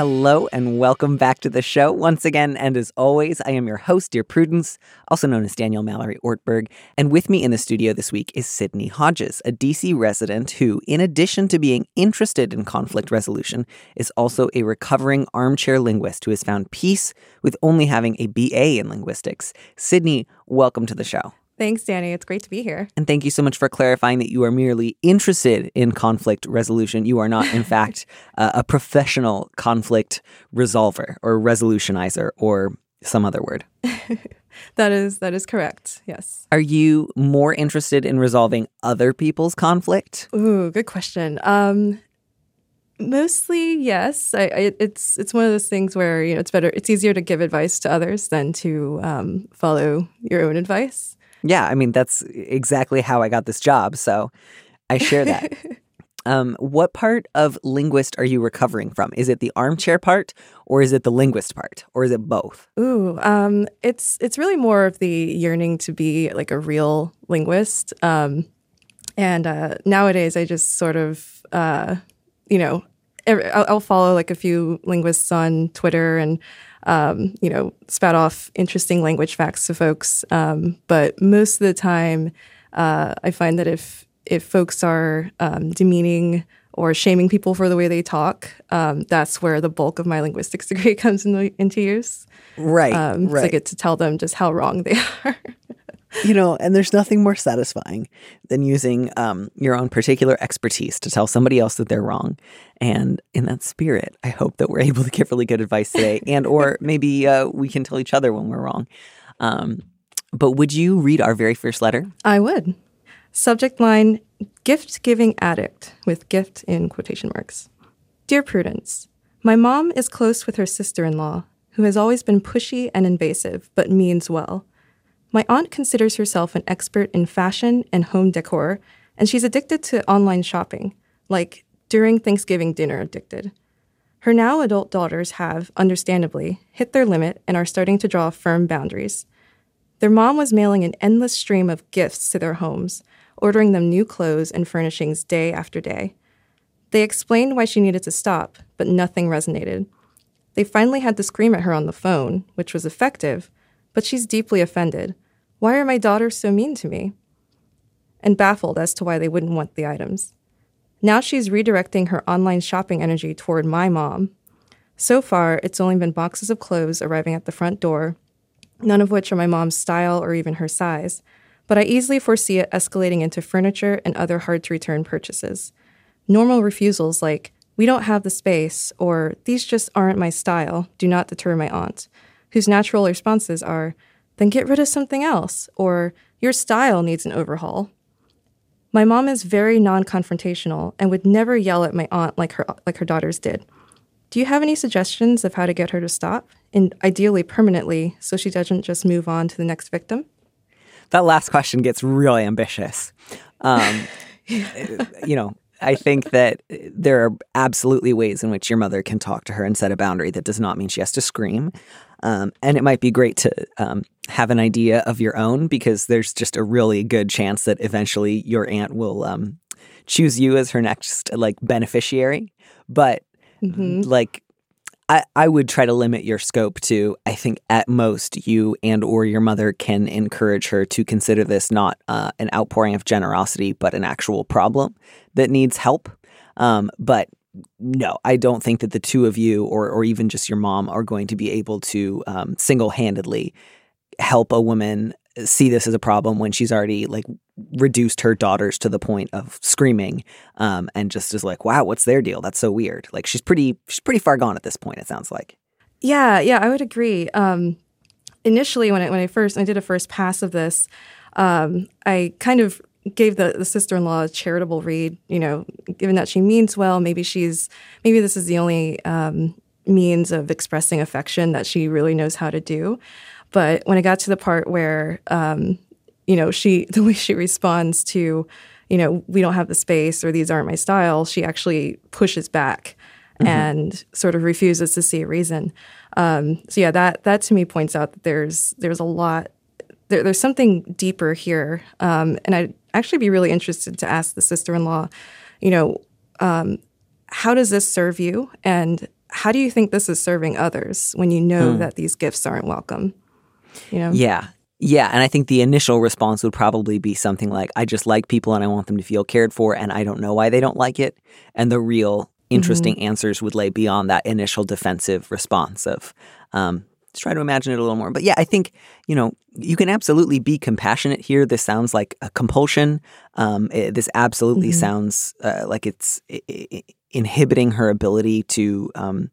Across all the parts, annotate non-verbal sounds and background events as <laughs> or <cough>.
Hello and welcome back to the show once again. And as always, I am your host, Dear Prudence, also known as Daniel Mallory Ortberg. And with me in the studio this week is Sydney Hodges, a DC resident who, in addition to being interested in conflict resolution, is also a recovering armchair linguist who has found peace with only having a BA in linguistics. Sydney, welcome to the show. Thanks, Danny. It's great to be here. And thank you so much for clarifying that you are merely interested in conflict resolution. You are not, in <laughs> fact, uh, a professional conflict resolver or resolutionizer or some other word. <laughs> that is that is correct. Yes. Are you more interested in resolving other people's conflict? Ooh, good question. Um, mostly, yes. I, I, it's it's one of those things where you know it's better. It's easier to give advice to others than to um, follow your own advice. Yeah, I mean that's exactly how I got this job, so I share that. <laughs> um, what part of linguist are you recovering from? Is it the armchair part, or is it the linguist part, or is it both? Ooh, um, it's it's really more of the yearning to be like a real linguist. Um, and uh, nowadays, I just sort of, uh, you know, I'll, I'll follow like a few linguists on Twitter and um, you know, spat off interesting language facts to folks. Um, but most of the time, uh, I find that if if folks are um, demeaning or shaming people for the way they talk, um, that's where the bulk of my linguistics <laughs> degree comes in the, into use. Right, Um, 'cause I get to tell them just how wrong they <laughs> are. You know, and there's nothing more satisfying than using um, your own particular expertise to tell somebody else that they're wrong. And in that spirit, I hope that we're <laughs> able to give really good advice today, and or <laughs> maybe uh, we can tell each other when we're wrong. Um, but would you read our very first letter? I would. Subject line Gift giving addict with gift in quotation marks. Dear Prudence, my mom is close with her sister in law, who has always been pushy and invasive, but means well. My aunt considers herself an expert in fashion and home decor, and she's addicted to online shopping, like during Thanksgiving dinner addicted. Her now adult daughters have, understandably, hit their limit and are starting to draw firm boundaries. Their mom was mailing an endless stream of gifts to their homes, ordering them new clothes and furnishings day after day. They explained why she needed to stop, but nothing resonated. They finally had to scream at her on the phone, which was effective, but she's deeply offended. Why are my daughters so mean to me? And baffled as to why they wouldn't want the items. Now she's redirecting her online shopping energy toward my mom. So far, it's only been boxes of clothes arriving at the front door, none of which are my mom's style or even her size, but I easily foresee it escalating into furniture and other hard to return purchases. Normal refusals like, we don't have the space, or these just aren't my style, do not deter my aunt, whose natural responses are, then get rid of something else, or your style needs an overhaul. My mom is very non confrontational and would never yell at my aunt like her, like her daughters did. Do you have any suggestions of how to get her to stop, and ideally permanently, so she doesn't just move on to the next victim? That last question gets really ambitious. Um, <laughs> you know, I think that there are absolutely ways in which your mother can talk to her and set a boundary. That does not mean she has to scream. Um, and it might be great to um, have an idea of your own because there's just a really good chance that eventually your aunt will um, choose you as her next like beneficiary. But like I, I would try to limit your scope to I think at most you and or your mother can encourage her to consider this not uh, an outpouring of generosity but an actual problem that needs help. Um, but no, I don't think that the two of you or or even just your mom are going to be able to um, single handedly help a woman see this as a problem when she's already like reduced her daughters to the point of screaming um, and just is like wow what's their deal? That's so weird. Like she's pretty she's pretty far gone at this point it sounds like. Yeah, yeah, I would agree. Um, initially, when I when I first I did a first pass of this, um, I kind of gave the, the sister-in-law a charitable read you know given that she means well maybe she's maybe this is the only um, means of expressing affection that she really knows how to do but when it got to the part where um, you know she <laughs> the way she responds to you know we don't have the space or these aren't my style she actually pushes back and sort of refuses to see a reason um, so yeah that that to me points out that there's there's a lot there, there's something deeper here. Um, and I'd actually be really interested to ask the sister in law, you know, um, how does this serve you? And how do you think this is serving others when you know that these gifts aren't welcome? You know? Yeah. Yeah. And I think the initial response would probably be something like, I just like people and I want them to feel cared for, and I don't know why they don't like it. And the real interesting answers would lay beyond that initial defensive response of, um, let's try to imagine it a little more. But yeah, I think, you know, you can absolutely be compassionate here. This sounds like a compulsion. Um, it- this absolutely sounds uh, like it's i- i- inhibiting her ability to, um,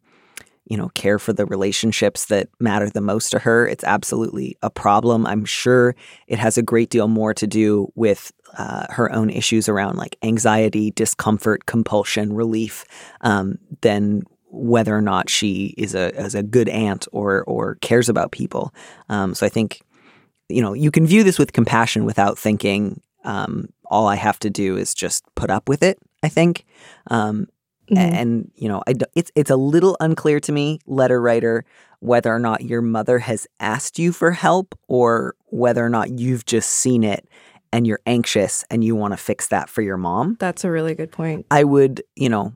you know, care for the relationships that matter the most to her. It's absolutely a problem. I'm sure it has a great deal more to do with uh, her own issues around like anxiety, discomfort, compulsion, relief um, than whether or not she is a is a good aunt or or cares about people. Um, so I think you know you can view this with compassion without thinking um, all I have to do is just put up with it. I think. Um, Mm-hmm. and you know I it's it's a little unclear to me letter writer whether or not your mother has asked you for help or whether or not you've just seen it and you're anxious and you want to fix that for your mom That's a really good point. i would you know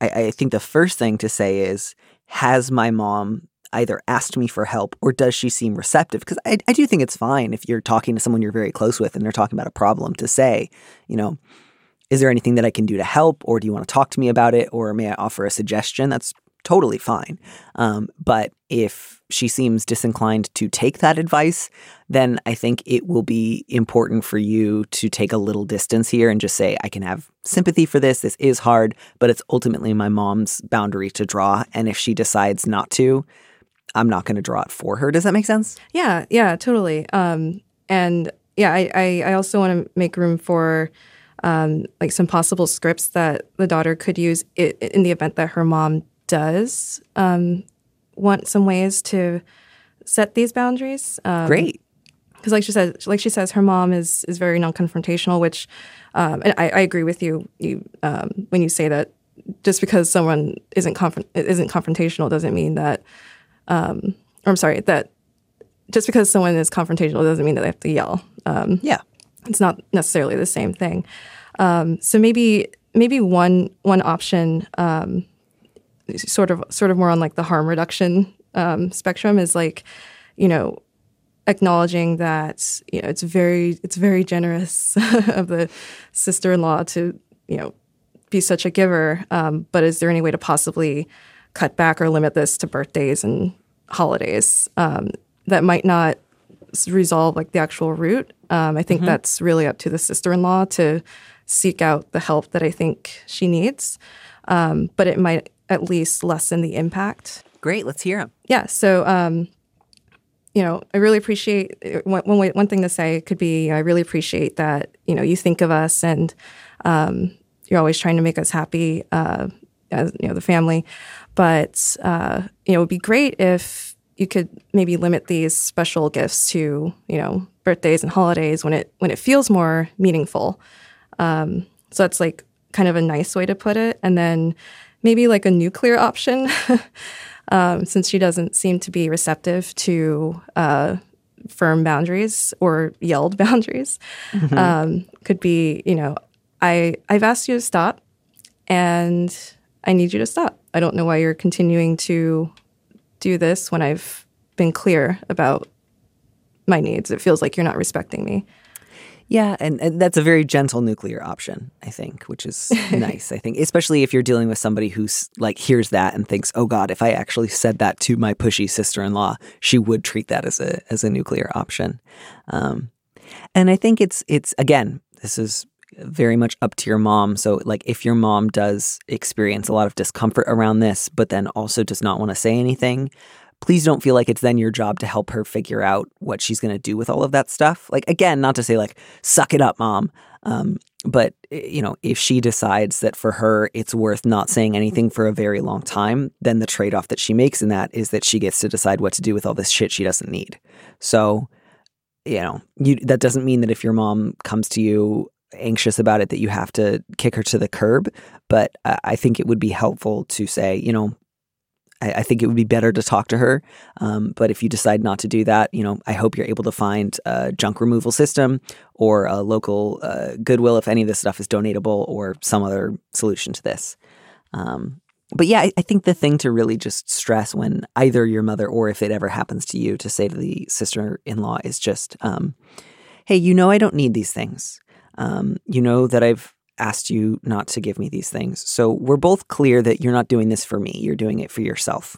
I, I think the first thing to say is has my mom either asked me for help or does she seem receptive because I, I do think it's fine if you're talking to someone you're very close with and they're talking about a problem to say you know is there anything that I can do to help, or do you want to talk to me about it, or may I offer a suggestion? That's totally fine. Um, but if she seems disinclined to take that advice, then I think it will be important for you to take a little distance here and just say, I can have sympathy for this. This is hard, but it's ultimately my mom's boundary to draw. And if she decides not to, I'm not going to draw it for her. Does that make sense? Yeah, yeah, totally. Um, and yeah, I, I, I also want to make room for um, like some possible scripts that the daughter could use i- in the event that her mom does um, want some ways to set these boundaries. Um, Great. because like she says, like she says, her mom is is very non-confrontational, which, um, and I, I agree with you. You um, when you say that just because someone isn't conf- isn't confrontational doesn't mean that, um, or I'm sorry, that just because someone is confrontational doesn't mean that they have to yell. Um, Yeah. It's not necessarily the same thing. Um, so maybe maybe one one option, um, sort of sort of more on like the harm reduction um, spectrum, is like, you know, acknowledging that you know it's very it's very generous <laughs> of the sister-in-law to you know be such a giver, um, but is there any way to possibly cut back or limit this to birthdays and holidays um, that might not resolve like the actual root. Um, I think that's really up to the sister-in-law to seek out the help that I think she needs, um, but it might at least lessen the impact. Great. Let's hear him. Yeah. So, um, you know, I really appreciate uh, one, one, way, one thing to say could be I really appreciate that, you know, you think of us and um, you're always trying to make us happy uh, as, you know, the family. But, uh, you know, it would be great if you could maybe limit these special gifts to, you know, birthdays and holidays when it when it feels more meaningful. Um, so that's like kind of a nice way to put it. And then maybe like a nuclear option. <laughs> um, since she doesn't seem to be receptive to uh, firm boundaries or yelled <laughs> boundaries. Um, could be, you know, I I've asked you to stop, and I need you to stop. I don't know why you're continuing to do this when I've been clear about my needs. It feels like you're not respecting me. Yeah, and, and that's a very gentle nuclear option, I think, which is <laughs> nice. I think, especially if you're dealing with somebody who's like hears that and thinks, "Oh God, if I actually said that to my pushy sister-in-law, she would treat that as a as a nuclear option." Um, and I think it's it's again, this is very much up to your mom. So, like, if your mom does experience a lot of discomfort around this, but then also does not want to say anything, please don't feel like it's then your job to help her figure out what she's going to do with all of that stuff. Like, again, not to say, like, suck it up, mom. Um, but, eh, you know, if she decides that for her it's worth not saying anything for a very long time, then the trade off that she makes in that is that she gets to decide what to do with all this shit she doesn't need. So, you know, you, that doesn't mean that if your mom comes to you anxious about it, that you have to kick her to the curb. But I I think it would be helpful to say, you know, I, I think it would be better to talk to her. Um, but if you decide not to do that, you know, I hope you're able to find a junk removal system or a local uh, Goodwill if any of this stuff is donatable or some other solution to this. Um, but yeah, I, I think the thing to really just stress when either your mother or if it ever happens to you to say to the sister in law is just, um, hey, you know, I don't need these things. Um, you know that I've asked you not to give me these things. So we're both clear that you're not doing this for me, you're doing it for yourself.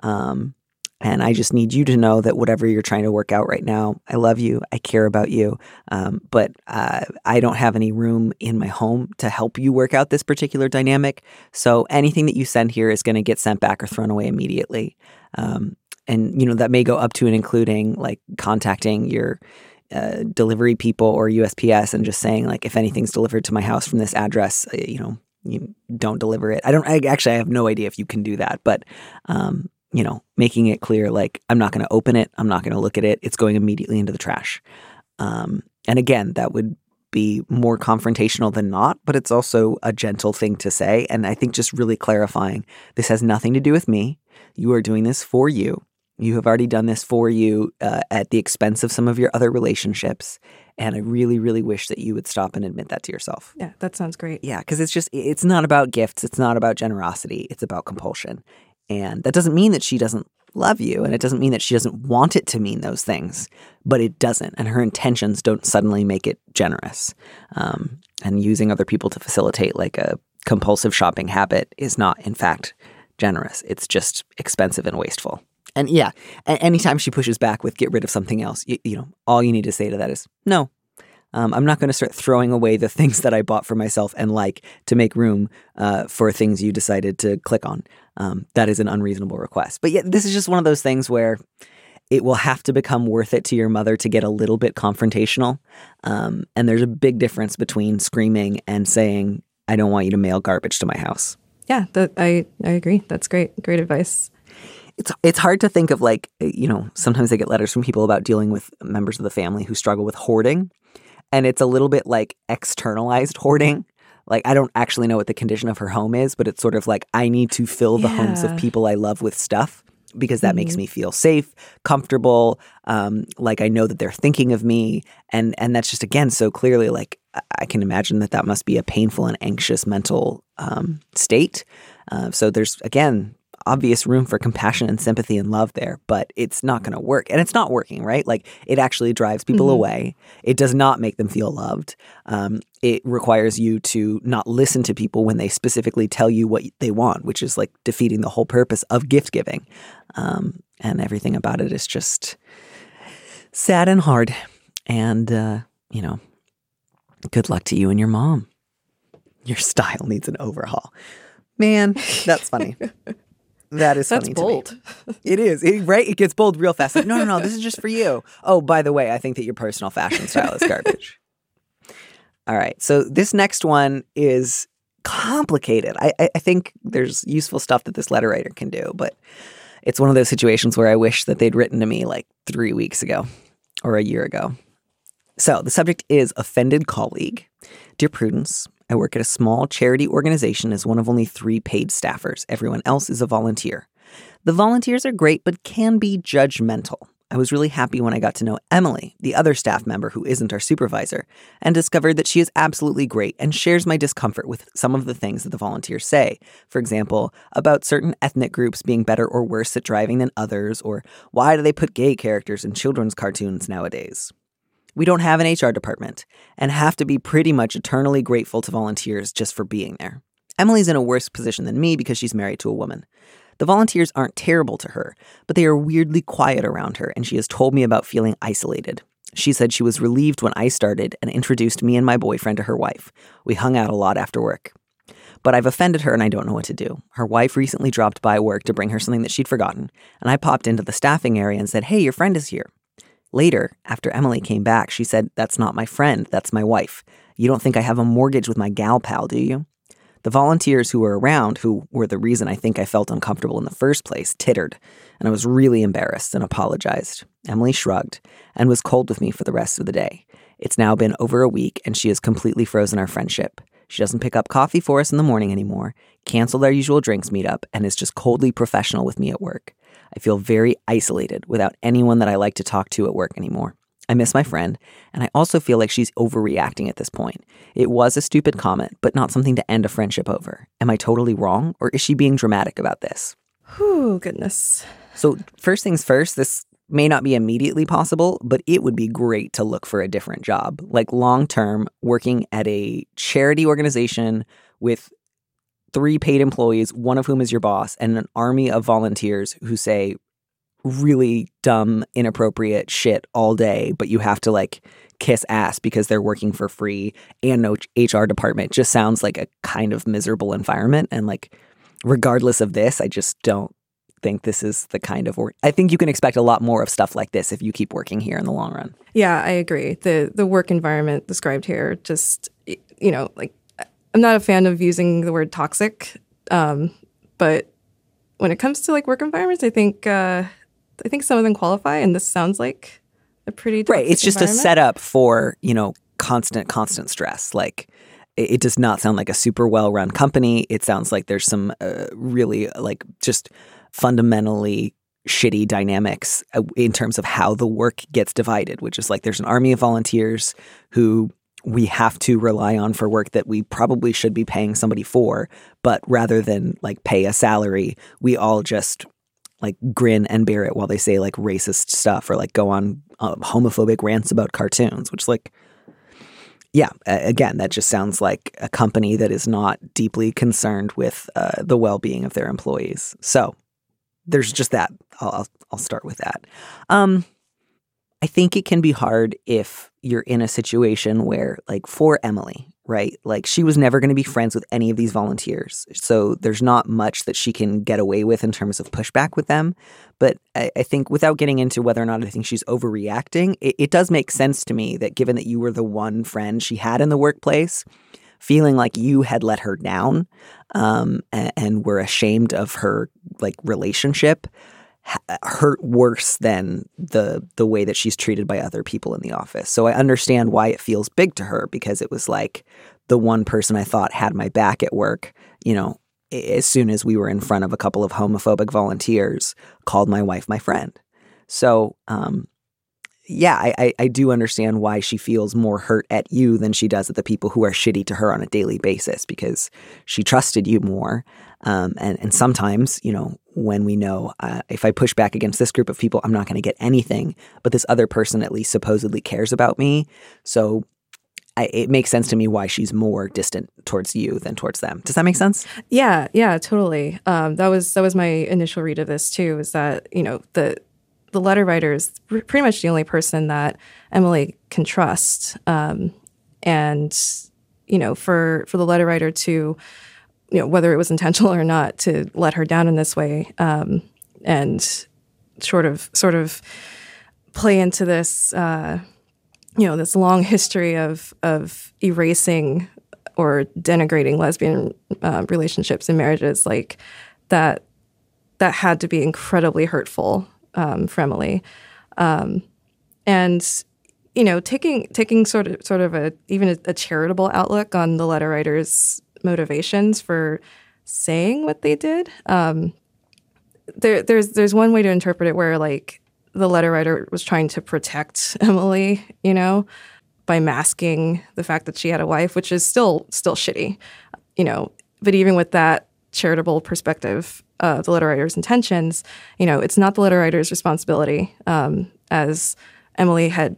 Um, and I just need you to know that whatever you're trying to work out right now, I love you. I care about you. Um, but uh, I don't have any room in my home to help you work out this particular dynamic. So anything that you send here is going to get sent back or thrown away immediately. Um, and, you know, that may go up to and including like contacting your uh, delivery people or USPS and just saying, like, if anything's delivered to my house from this address, uh, you know, you don't deliver it. I don't, I actually, I have no idea if you can do that, but, um, you know, making it clear, like, I'm not going to open it. I'm not going to look at it. It's going immediately into the trash. Um, and again, that would be more confrontational than not, but it's also a gentle thing to say. And I think just really clarifying this has nothing to do with me. You are doing this for you. You have already done this for you uh, at the expense of some of your other relationships. And I really, really wish that you would stop and admit that to yourself. Yeah, that sounds great. Yeah, because it's just, it's not about gifts. It's not about generosity. It's about compulsion. And that doesn't mean that she doesn't love you. And it doesn't mean that she doesn't want it to mean those things, but it doesn't. And her intentions don't suddenly make it generous. Um, and using other people to facilitate like a compulsive shopping habit is not, in fact, generous. It's just expensive and wasteful. And yeah, anytime she pushes back with get rid of something else, you, you know, all you need to say to that is no. Um, I'm not going to start throwing away the <laughs> things that I bought for myself and like to make room uh, for things you decided to click on. Um, that is an unreasonable request. But yet, this is just one of those things where it will have to become worth it to your mother to get a little bit confrontational. Um, and there's a big difference between screaming and saying, I don't want you to mail garbage to my house. Yeah, I, I agree. That's great. Great advice. It's it's hard to think of like you know sometimes I get letters from people about dealing with members of the family who struggle with hoarding, and it's a little bit like externalized hoarding. Like I don't actually know what the condition of her home is, but it's sort of like I need to fill the homes of people I love with stuff because that makes me feel safe, comfortable, um, like I know that they're thinking of me, and and that's just again so clearly like I- I can imagine that that must be a painful and anxious mental um, state. Uh, so there's again obvious room for compassion and sympathy and love there, but it's not going to work. And it's not working, right? Like it actually drives people away. It does not make them feel loved. Um, it requires you to not listen to people when they specifically tell you what they want, which is like defeating the whole purpose of gift giving. Um, and everything about it is just sad and hard. And, uh, you know, good luck to you and your mom. Your style needs an overhaul. Man, that's funny. <laughs> That is That's funny bold. <laughs> It is, it- right? It gets bold real fast. Like, no, no, no, this is just for you. Oh, by the way, I think that your personal fashion style is garbage. <laughs> All right. So this next one is complicated. I, I, I think there's useful stuff that this letter writer can do, but it's one of those situations where I wish that they'd written to me like three weeks ago or a year ago. So the subject is offended colleague. Dear Prudence, I work at a small charity organization as one of only three paid staffers. Everyone else is a volunteer. The volunteers are great, but can be judgmental. I was really happy when I got to know Emily, the other staff member who isn't our supervisor, and discovered that she is absolutely great and shares my discomfort with some of the things that the volunteers say. For example, about certain ethnic groups being better or worse at driving than others, or why do they put gay characters in children's cartoons nowadays? We don't have an HR department and have to be pretty much eternally grateful to volunteers just for being there. Emily's in a worse position than me because she's married to a woman. The volunteers aren't terrible to her, but they are weirdly quiet around her, and she has told me about feeling isolated. She said she was relieved when I started and introduced me and my boyfriend to her wife. We hung out a lot after work. but I've offended her and I don't know what to do. Her wife recently dropped by work to bring her something that she'd forgotten, and I popped into the staffing area and said, Hey, your friend is here. Later, after Emily came back, she said, That's not my friend, that's my wife. You don't think I have a mortgage with my gal pal, do you? The volunteers who were around, who were the reason I think I felt uncomfortable in the first place, tittered, and I was really embarrassed and apologized. Emily shrugged and was cold with me for the rest of the day. It's now been over a week, and she has completely frozen our friendship. She doesn't pick up coffee for us in the morning anymore, canceled our usual drinks meetup, and is just coldly professional with me at work. I feel very isolated without anyone that I like to talk to at work anymore. I miss my friend, and I also feel like she's overreacting at this point. It was a stupid comment, but not something to end a friendship over. Am I totally wrong, or is she being dramatic about this? Oh, goodness. So, first things first, this may not be immediately possible, but it would be great to look for a different job, like long term, working at a charity organization with three paid employees, one of whom is your boss, and an army of volunteers who say really dumb, inappropriate shit all day, but you have to like kiss ass because they're working for free and no HR department just sounds like a kind of miserable environment. And like, regardless of this, I just don't think this is the kind of work. I think you can expect a lot more of stuff like this if you keep working here in the long run. Yeah, I agree. The the work environment described here just you know, like I'm not a fan of using the word toxic, um, but when it comes to like work environments, I think uh, I think some of them qualify, and this sounds like a pretty right. It's just a setup for you know constant, constant stress. Like it, it does not sound like a super well run company. It sounds like there's some uh, really like just fundamentally shitty dynamics uh, in terms of how the work gets divided, which is like there's an army of volunteers who we have to rely on for work that we probably should be paying somebody for, but rather than like pay a salary, we all just like grin and bear it while they say like racist stuff or like go on uh, homophobic rants about cartoons, which like yeah, again, that just sounds like a company that is not deeply concerned with uh, the well-being of their employees. So there's just that. I'll I'll, start with that. Um, I think it can be hard if you're in a situation where, like, for Emily, right? Like, she was never going to be friends with any of these volunteers. So there's not much that she can get away with in terms of pushback with them. But I, I think without getting into whether or not I think she's overreacting, it, it does make sense to me that given that you were the one friend she had in the workplace, feeling like you had let her down um, and, and were ashamed of her like relationship hurt worse than the the way that she's treated by other people in the office. So I understand why it feels big to her because it was like the one person I thought had my back at work, you know, as soon as we were in front of a couple of homophobic volunteers, called my wife my friend. So, um, yeah, I, I, I do understand why she feels more hurt at you than she does at the people who are shitty to her on a daily basis because she trusted you more. Um, and, and sometimes, you know, when we know uh, if I push back against this group of people, I'm not going to get anything, but this other person at least supposedly cares about me. So I, it makes sense to me why she's more distant towards you than towards them. Does that make sense? Yeah, yeah, totally. Um, that was that was my initial read of this too. Is that you know the the letter writer is pretty much the only person that Emily can trust, um, and you know for for the letter writer to you know whether it was intentional or not to let her down in this way um, and sort of sort of play into this uh, you know this long history of of erasing or denigrating lesbian uh, relationships and marriages like that that had to be incredibly hurtful um, for Emily um, and you know taking taking sort of sort of a even a, a charitable outlook on the letter writer's motivations for saying what they did um, there there's there's one way to interpret it where like the letter writer was trying to protect <laughs> Emily, you know, by masking the fact that she had a wife, which is still still shitty, you know. But even with that charitable perspective of the letter writer's intentions, you know, it's not the letter writer's responsibility, um, as Emily had,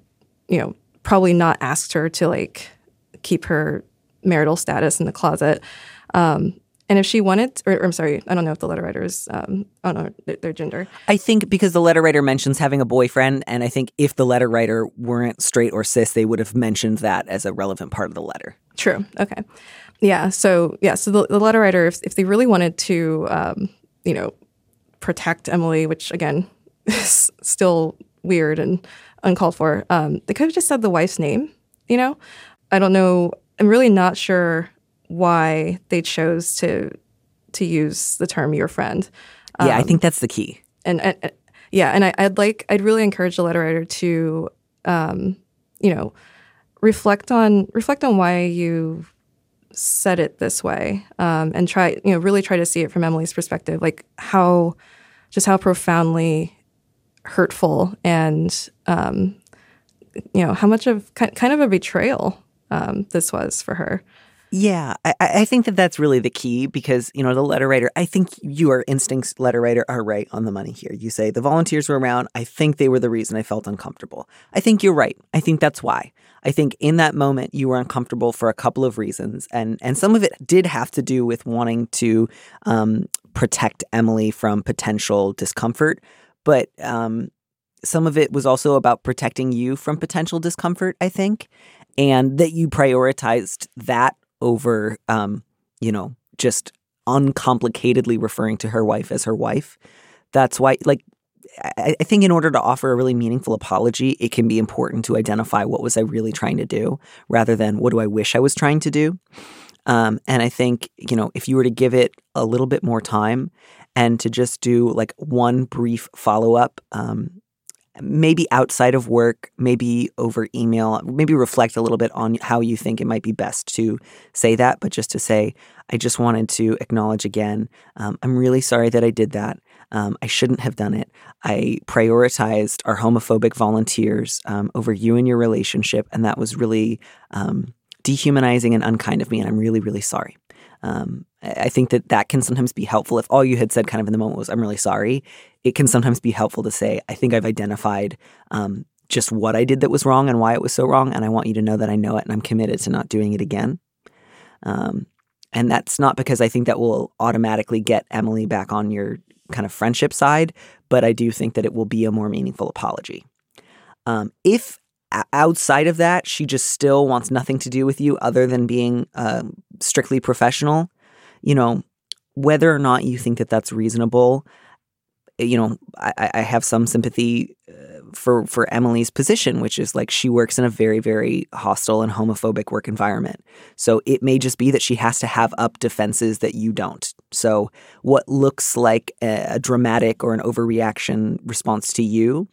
you know, probably not asked her to like keep her marital status in the closet. Um, and if she wanted, or, or I'm sorry, I don't know if the letter writers, um, I don't know their, their gender. I think because the letter writer mentions having a boyfriend, and I think if the letter writer weren't straight or cis, they would have mentioned that as a relevant part of the letter. True. Okay. yeah. So yeah. So the, the letter writer, if, if they really wanted to, um, you know, protect Emily, which again <laughs> is still weird and uncalled for, um, they could have just said the wife's name. You know, I don't know. I'm really not sure why they chose to to use the term "your friend." yeah, I Um, think that's the key. and, and and- yeah, and I, I'd like I'd really encourage the letter writer to, um, you know, reflect on reflect on why you said it this way, um, and try you know really try to see it from Emily's perspective, like how just how profoundly hurtful and um, you know how much of kind of a betrayal um, this was for her. Yeah, I, I think that that's really the key because, you know, the letter writer, I think your instincts, letter writer, are right on the money here. You say the volunteers were around. I think they were the reason I felt uncomfortable. I think you're right. I think that's why. I think in that moment you were uncomfortable for a couple of reasons. And, and some of it did have to do with wanting to um, protect Emily from potential discomfort. But um, some of it was also about protecting you from potential discomfort, I think, and that you prioritized that over, um, you know, just uncomplicatedly referring to her wife as her wife. That's why, like, I, I think in order to offer a really meaningful apology, it can be important to identify what was I really trying to do rather than what do I wish I was trying to do. Um, and I think, you know, if you were to give it a little bit more time and to just do like one brief follow up, um, maybe outside of work, maybe over email, maybe reflect a little bit on how you think it might be best to say that. But just to say, I just wanted to acknowledge again, um, I'm really sorry that I did that. Um, I shouldn't have done it. I prioritized our homophobic volunteers um, over you and your relationship, and that was really um, dehumanizing and unkind of me. And I'm really, really sorry. Um, I I think that that can sometimes be helpful. If all you had said kind of in the moment was, I'm really sorry, it can sometimes be helpful to say, I think I've identified um, just what I did that was wrong and why it was so wrong. And I want you to know that I know it and I'm committed to not doing it again. Um, and that's not because I think that will automatically get Emily back on your kind of friendship side, but I do think that it will be a more meaningful apology. Um, if outside of that, she just still wants nothing to do with you other than being um, strictly professional, you know, whether or not you think that that's reasonable, you know, I, I have some sympathy uh, for for Emily's position, which is like she works in a very very hostile and homophobic work environment. So it may just be that she has to have up defenses that you don't. So what looks like a, dramatic or an overreaction response to you,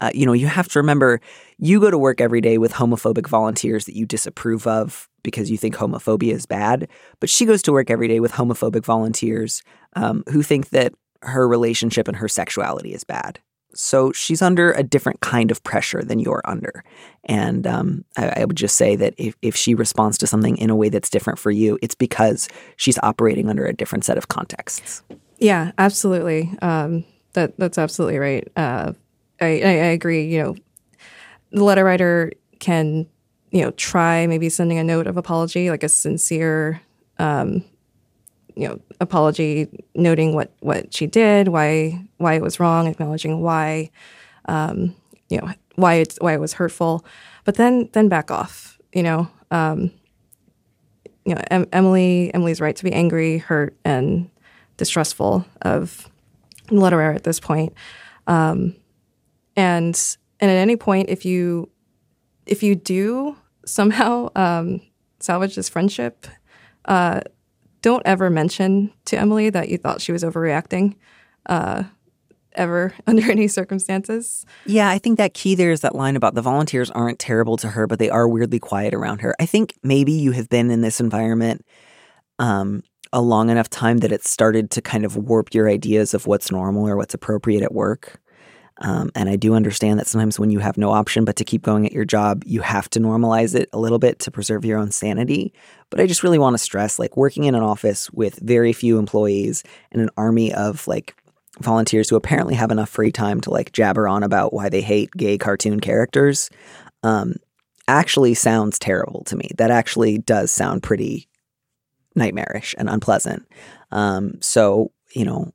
uh, you know, you have to remember you go to work every day with homophobic volunteers that you disapprove of because you think homophobia is bad. But she goes to work every day with homophobic volunteers um, who think that her relationship and her sexuality is bad. So she's under a different kind of pressure than you're under. And um, I, I would just say that if, if she responds to something in a way that's different for you, it's because she's operating under a different set of contexts. Yeah, absolutely. Um, that that's absolutely right. Uh, I, I I agree. You know, the letter writer can you know try maybe sending a note of apology, like a sincere, um, you know, apology, noting what what she did, why why it was wrong, acknowledging why, um, you know, why it's why it was hurtful, but then then back off. You know. Um, you know, em- Emily. Emily's right to be angry, hurt, and distrustful of Letterer at this point. Um, and and at any point, if you if you do somehow um, salvage this friendship, uh, don't ever mention to Emily that you thought she was overreacting. Uh, ever <laughs> under any circumstances. Yeah, I think that key there is that line about the volunteers aren't terrible to her, but they are weirdly quiet around her. I think maybe you have been in this environment um, a long enough time that it's started to kind of warp your ideas of what's normal or what's appropriate at work. Um, and I do understand that sometimes when you have no option but to keep going at your job, you have to normalize it a little bit to preserve your own sanity. But I just really want to stress like working in an office with very few employees and an army of like volunteers who apparently have enough free time to like jabber on about why they hate gay cartoon characters um, actually sounds terrible to me. That actually does sound pretty nightmarish and unpleasant. Um, so, you know,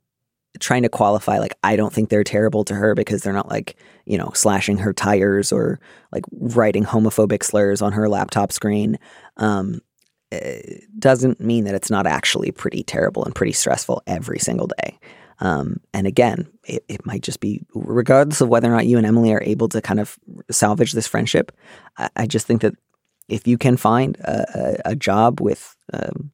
trying to qualify like I don't think they're terrible to her because they're not like, you know, slashing her tires or like writing homophobic slurs on her laptop screen. Um, doesn't mean that it's not actually pretty terrible and pretty stressful every single day. Um, and again, it, it might just be, regardless of whether or not you and Emily are able to kind of salvage this friendship, I, I just think that if you can find a, a, a job with um,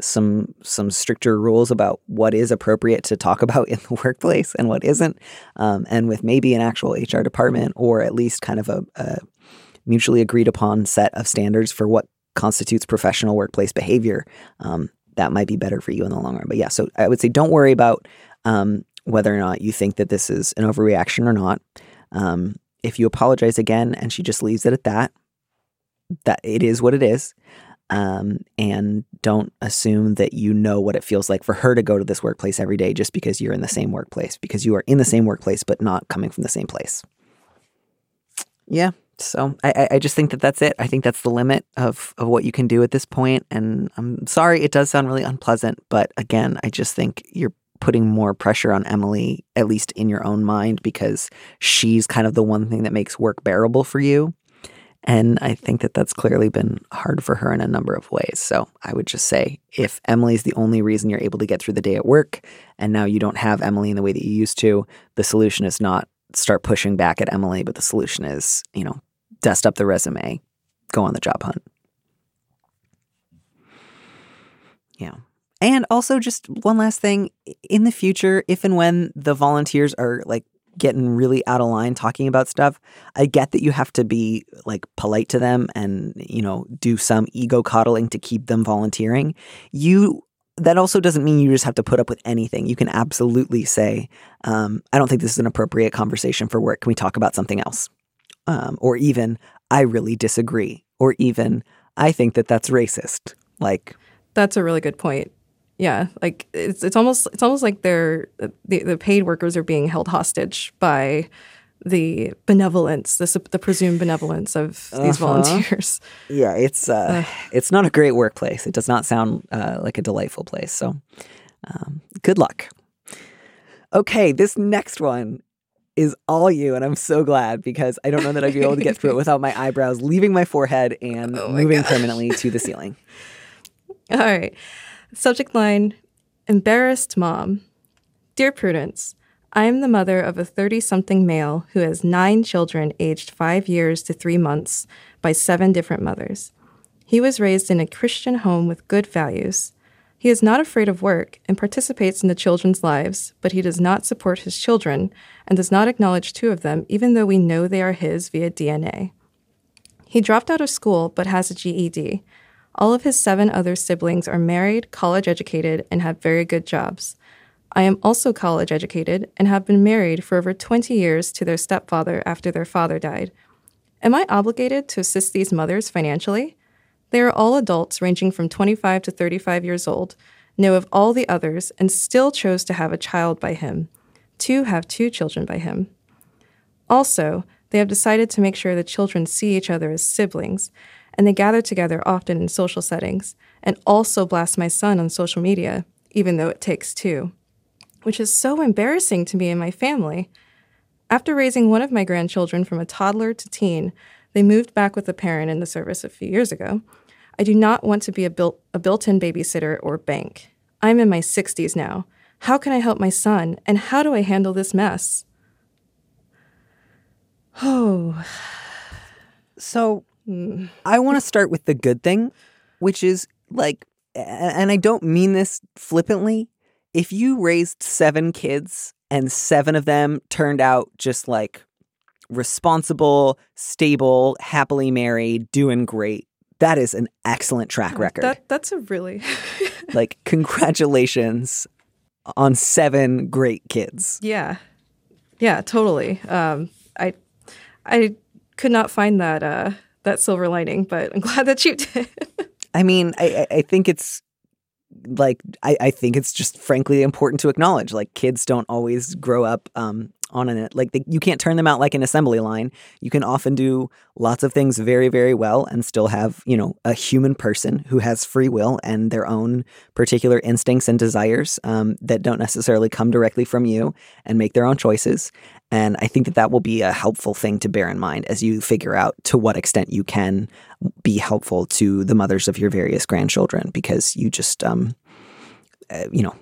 some some stricter rules about what is appropriate to talk <laughs> about in the workplace and what isn't, um, and with maybe an actual HR department or at least kind of a, a mutually agreed upon set of standards for what constitutes professional workplace behavior, um, that might be better for you in the long run. But yeah, so I would say don't worry about um, whether or not you think that this is an overreaction or not. Um, if you apologize again and she just leaves it at that, that it is what it is. Um, and don't assume that you know what it feels like for her to go to this workplace every day just because you're in the same workplace, because you are in the same workplace, but not coming from the same place. Yeah. So I, I just think that that's it. I think that's the limit of, of what you can do at this point. And I'm sorry, it does sound really unpleasant. But again, I just think you're putting more pressure on Emily, at least in your own mind, because she's kind of the one thing that makes work bearable for you. And I think that that's clearly been hard for her in a number of ways. So I would just say if Emily's the only reason you're able to get through the day at work, and now you don't have Emily in the way that you used to, the solution is not start pushing back at Emily, but the solution is, you know, dust up the resume, go on the job hunt. Yeah. And also, just one last thing in the future, if and when the volunteers are like getting really out of line talking about stuff, I get that you have to be like polite to them and, you know, do some ego coddling to keep them volunteering. You that also doesn't mean you just have to put up with anything. You can absolutely say, um, I don't think this is an appropriate conversation for work. Can we talk about something else? Um, or even, I really disagree. Or even, I think that that's racist. Like, That's a really good point. Yeah, like it's it's almost it's almost like they're the, the paid workers are being held hostage by the benevolence, the the presumed benevolence of these Uh-huh. volunteers. yeah, it's uh, it's not a great workplace. It does not sound uh, like a delightful place. So, um, good luck. Okay, this next one is all you, and I'm so glad because I don't know that I'd be able to get through it <laughs> without my eyebrows leaving my forehead and moving permanently to the ceiling. <laughs> All right. Subject line Embarrassed Mom. Dear Prudence, I am the mother of a 30 something male who has nine children aged five years to three months by seven different mothers. He was raised in a Christian home with good values. He is not afraid of work and participates in the children's lives, but he does not support his children and does not acknowledge two of them, even though we know they are his via DNA. He dropped out of school but has a GED. All of his seven other siblings are married, college educated, and have very good jobs. I am also college educated and have been married for over 20 years to their stepfather after their father died. Am I obligated to assist these mothers financially? They are all adults ranging from 25 to 35 years old, know of all the others, and still chose to have a child by him. Two have two children by him. Also, they have decided to make sure the children see each other as siblings, and they gather together often in social settings, and also blast my son on social media, even though it takes two, which is so embarrassing to me and my family. After raising one of my grandchildren from a toddler to teen, they moved back with a parent in the service a few years ago. I do not want to be a, built, a built-in babysitter or bank. I'm in my 60s now. How can I help my son, and how do I handle this mess? Oh, <sighs> So I want to start with the good thing, which is like, and I don't mean this flippantly. If you raised seven kids and seven of them turned out just like responsible, stable, happily married, doing great, that is an excellent track record. that that's a really <laughs> like, congratulations on seven great kids. yeah, yeah, totally. Um, I I could not find that uh, that silver lining, but I'm <laughs> glad that you did. I mean, I, I think it's like I, I think it's just frankly important to acknowledge like kids don't always grow up um, on an like the, you can't turn them out like an assembly line. You can often do lots of things very very well and still have you know a human person who has free will and their own particular instincts and desires um, that don't necessarily come directly from you and make their own choices. And I think that that will be a helpful thing to bear in mind as you figure out to what extent you can be helpful to the mothers of your various grandchildren because you just um, uh, you know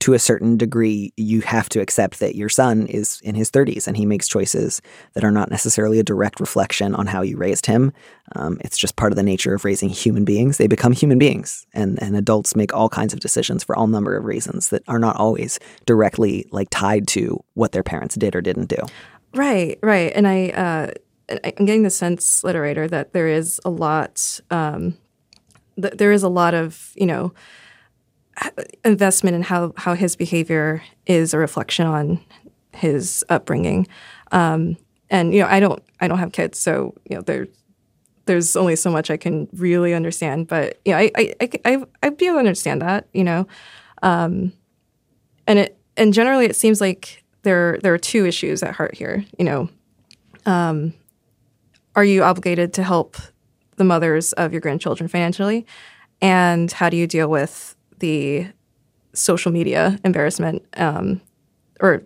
to a certain degree, you have to accept that your son is in his 30s and he makes choices that are not necessarily a direct reflection on how you raised him. Um, it's just part of the nature of raising human beings. They become human beings, and, and adults make all kinds of decisions for all number of reasons that are not always directly like tied to what their parents did or didn't do. Right, right. And I, uh, I'm getting the sense, literator, that there is a lot. Um, th- there is a lot of you know investment in how how his behavior is a reflection on his upbringing. Um, and you know, I don't I don't have kids, so you know, there's there's only so much I can really understand. But you know, I I I, I, I be able to understand that. You know, um, and it and generally it seems like there there are two issues at heart here. You know, um, are you obligated to help the mothers of your grandchildren financially, and how do you deal with the social media embarrassment um, or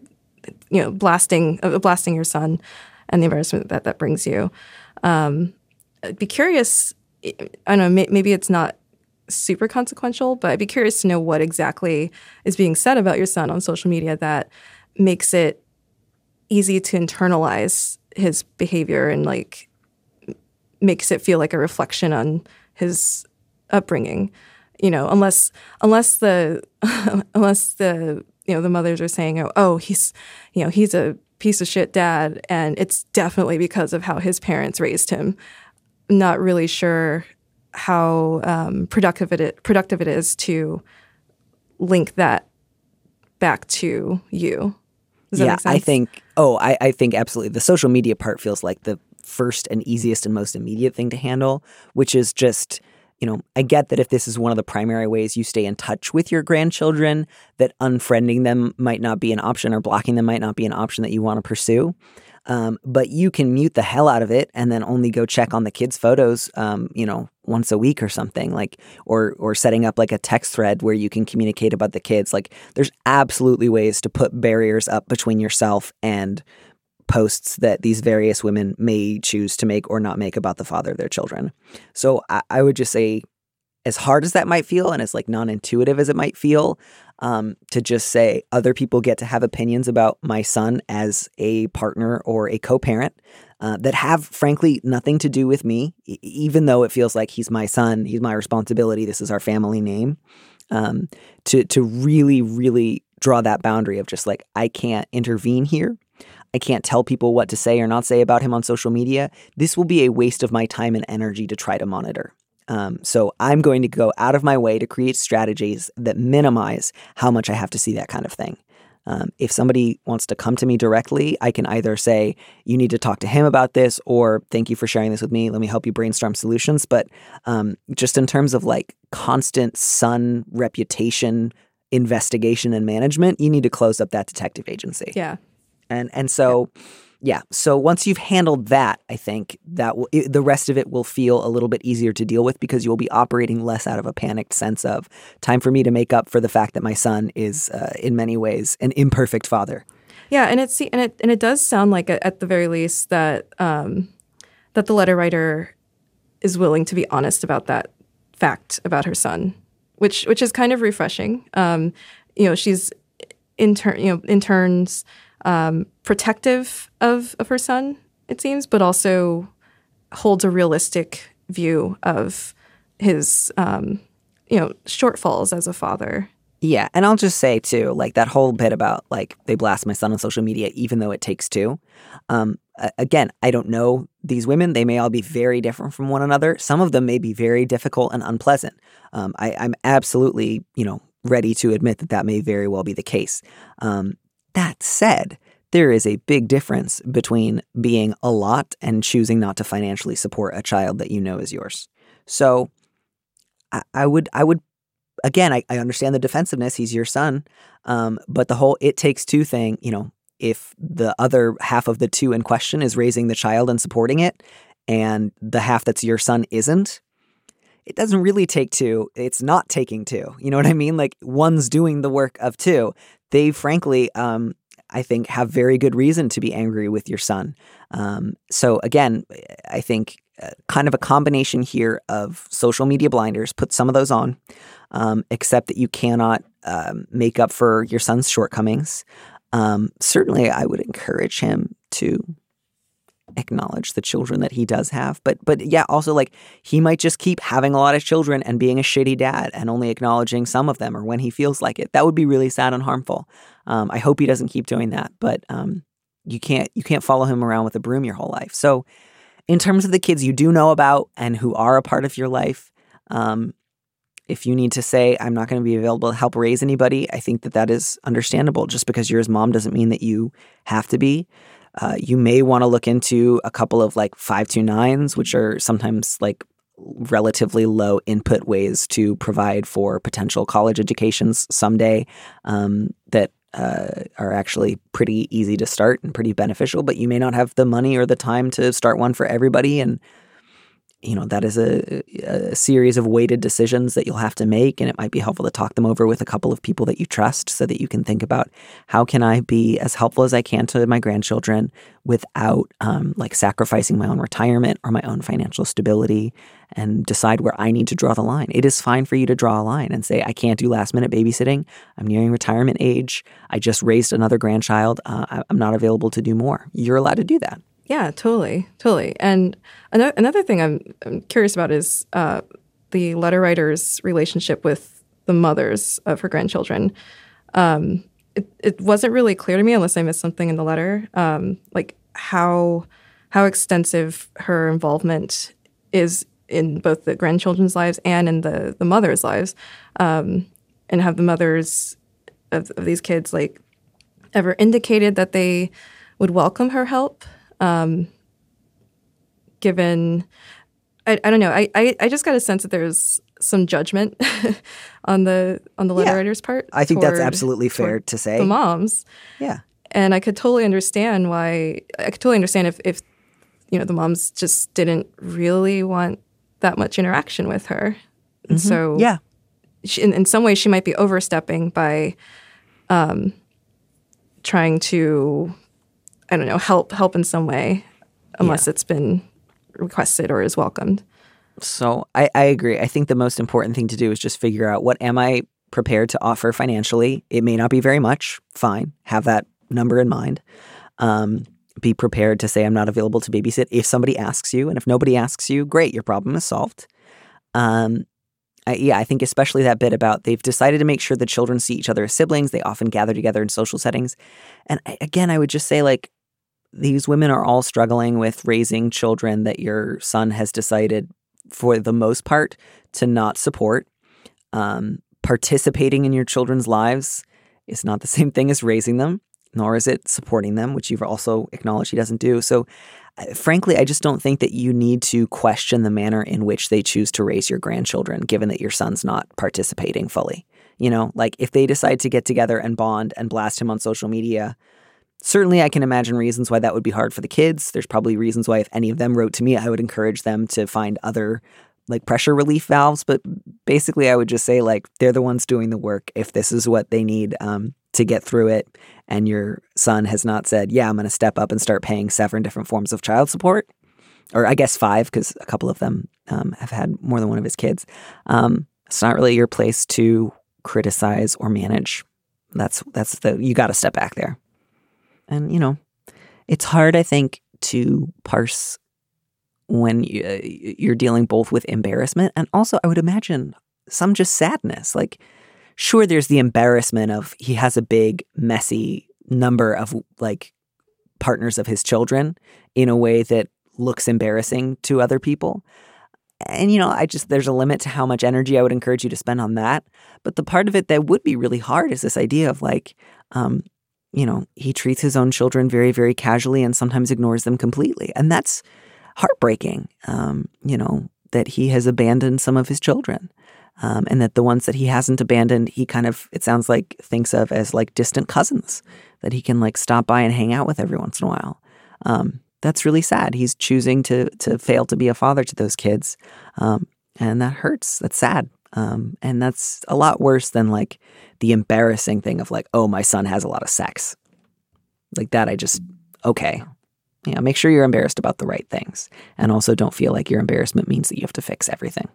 you know blasting uh, blasting your son and the embarrassment that that brings you. Um, I'd be curious. I don't know. May, maybe it's not super consequential, but I'd be curious to know what exactly is being said about your son on social media that makes it easy to internalize his behavior and like makes it feel like a reflection on his upbringing you know, unless unless the <laughs> unless the you know the mothers are saying, oh, oh, he's you know he's a piece of shit dad, and it's definitely because of how his parents raised him. Not really sure how um, productive it productive it is to link that back to you. yeah, I think. Oh, I, I think absolutely. The social media part feels like the first and easiest and most immediate thing to handle, which is just you know, I get that if this is one of the primary ways you stay in touch with your grandchildren, that unfriending them might not be an option or blocking them might not be an option that you want to pursue. Um, but you can mute the hell out of it and then only go check on the kids' photos, um, you know, once a week or something like, or or setting up like a text thread where you can communicate about the kids. Like, there's absolutely ways to put barriers up between yourself and posts that these various women may choose to make or not make about the father of their children. So I, I would just say, as hard as that might feel and as like non-intuitive as it might feel, um, to just say other people get to have opinions about my son as a partner or a co-parent uh, that have frankly nothing to do with me, e- even though it feels like he's my son, he's my responsibility, this is our family name. Um, to to really really draw that boundary of just like I can't intervene here. I can't tell people what to say or not say about him on social media. This will be a waste of my time and energy to try to monitor. Um, so I'm going to go out of my way to create strategies that minimize how much I have to see that kind of thing. Um, if somebody wants to come to me directly, I can either say, you need to talk to him about this, or thank you for sharing this with me. Let me help you brainstorm solutions. But um, just in terms of like constant son reputation investigation and management, you need to close up that detective agency. Yeah. And and so yeah, so once you've handled that, I think that will, it, the rest of it will feel a little bit easier to deal with because you'll be operating less out of a panicked sense of time for me to make up for the fact that my son is uh, in many ways an imperfect father. Yeah, and it's and it and it does sound like at the very least that um, that the letter writer is willing to be honest about that fact about her son, which which is kind of refreshing. Um, you know, she's in turn, you know, in turns um, protective of, of her son, it seems, but also holds a realistic view of his, um, you know, shortfalls as a father. Yeah, and I'll just say too, like that whole bit about like they blast my son on social media, even though it takes two. Um, again, I don't know these women. They may all be very different from one another. Some of them may be very difficult and unpleasant. Um, I, am absolutely, you know, ready to admit that that may very well be the case. Um, that said, there is a big difference between being a lot and choosing not to financially support a child that you know is yours. So I, I would I would again I, I, understand the defensiveness. He's your son. Um, but the whole it takes two thing, you know, if the other half of the two in question is raising the child and supporting it, and the half that's your son isn't, it doesn't really take two. It's not taking two. You know what I mean? Like one's doing the work of two. They frankly, um, I think, have very good reason to be angry with your son. Um, so again, I think uh, kind of a combination here of social media blinders. Put some of those on, um, except that you cannot um, make up for your son's shortcomings. Um, certainly, I would encourage him to acknowledge the children that he does have but but yeah also like he might just keep having a lot of children and being a shitty dad and only acknowledging some of them or when he feels like it. That would be really sad and harmful. Um, i hope he doesn't keep doing that but um, you can't you can't follow him around with a broom your whole life. So in terms of the kids you do know about and who are a part of your life um, if you need to say i'm not going to be available to help raise anybody i think that that is understandable. Just because you're his mom doesn't mean that you have to be uh, you may want to look into a couple of like 529s, which are sometimes like relatively low input ways to provide for potential college educations someday um, that uh, are actually pretty easy to start and pretty beneficial, but you may not have the money or the time to start one for everybody. And you know that is a, a, series of weighted decisions that you'll have to make and it might be helpful to talk them over with a couple of people that you trust so that you can think about how can i be as helpful as i can to my grandchildren without um, like sacrificing my own retirement or my own financial stability and decide where i need to draw the line. It is fine for you to draw a line and say i can't do last minute babysitting. I'm nearing retirement age. I just raised another grandchild. Uh, i'm not available to do more. You're allowed to do that yeah, totally, totally. And another another thing I'm, I'm curious about is uh, the letter writer's relationship with the mothers of her grandchildren. Um, it, it wasn't really clear to me, unless I missed something in the letter, um, like how how extensive her involvement is in both the grandchildren's lives and in the the mothers' lives, um, and have the mothers of, of these kids like ever indicated that they would welcome her help um, given, I, I don't know, I, I, I just got a sense that there's some judgment <laughs> on the on the letter yeah, writer's part. I think toward, that's absolutely fair to say. The moms. Yeah. And I could totally understand why I could totally understand if, if you know the moms just didn't really want that much interaction with her. And mm-hmm. so yeah. She, in, in some ways she might be overstepping by um, trying to I don't know, help help in some way, unless yeah. it's been requested or is welcomed. So I, I agree. I think the most important thing to do is just figure out what am I prepared to offer financially. It may not be very much. Fine, have that number in mind. Um, be prepared to say I'm not available to babysit if somebody asks you, and if nobody asks you, great, your problem is solved. Um, I, yeah, I think especially that bit about they've decided to make sure the children see each other as siblings. They often gather together in social settings, and I, again, I would just say like these women are all struggling with raising children that your son has decided, for the most part, to not support. Um, participating in your children's lives is not the <laughs> same thing as raising them, nor is it supporting them, which you've also acknowledged he doesn't do. So, uh, frankly, I just don't think that you need to question the manner in which they choose to raise your grandchildren, given that your son's not participating fully. You know, like if they decide to get together and bond and blast him on social media, Certainly, I can imagine reasons why that would be hard for the kids. There's probably reasons why, if any of them wrote to me, I would encourage them to find other like pressure relief valves. But basically, I would just say, like, they're the ones doing the work. If this is what they need um, to get through it, and your son has not said, Yeah, I'm going to step up and start paying seven different forms of child support, or I guess five, because a couple of them um, have had more than one of his kids, um, it's not really your place to criticize or manage. That's that's the you got to step back there. And, you know, it's hard, I think, to parse when uh, you're dealing both with embarrassment and also, I would imagine, some just sadness. Like, sure, there's the embarrassment of he has a big, messy number of like partners of his children in a way that looks embarrassing to other people. And, you know, I just, there's a limit to how much energy I would encourage you to spend on that. But the part of it that would be really hard is this idea of like, um, you know, he treats his own children very, very casually and sometimes ignores them completely. And that's heartbreaking, um, you know, that he has abandoned some of his children. Um, and that the ones that he hasn't abandoned, he kind of, it sounds like, thinks of as like distant cousins that he can like stop by and hang out with every once in a while. Um, that's really sad. He's choosing to to fail to be a father to those kids, um, and that hurts. That's sad, um, and that's a lot worse than like the embarrassing thing of like, oh, my son has a lot of sex. Like that, I just okay. Yeah, make sure you're embarrassed about the right things, and also don't feel like your embarrassment means that you have to fix everything.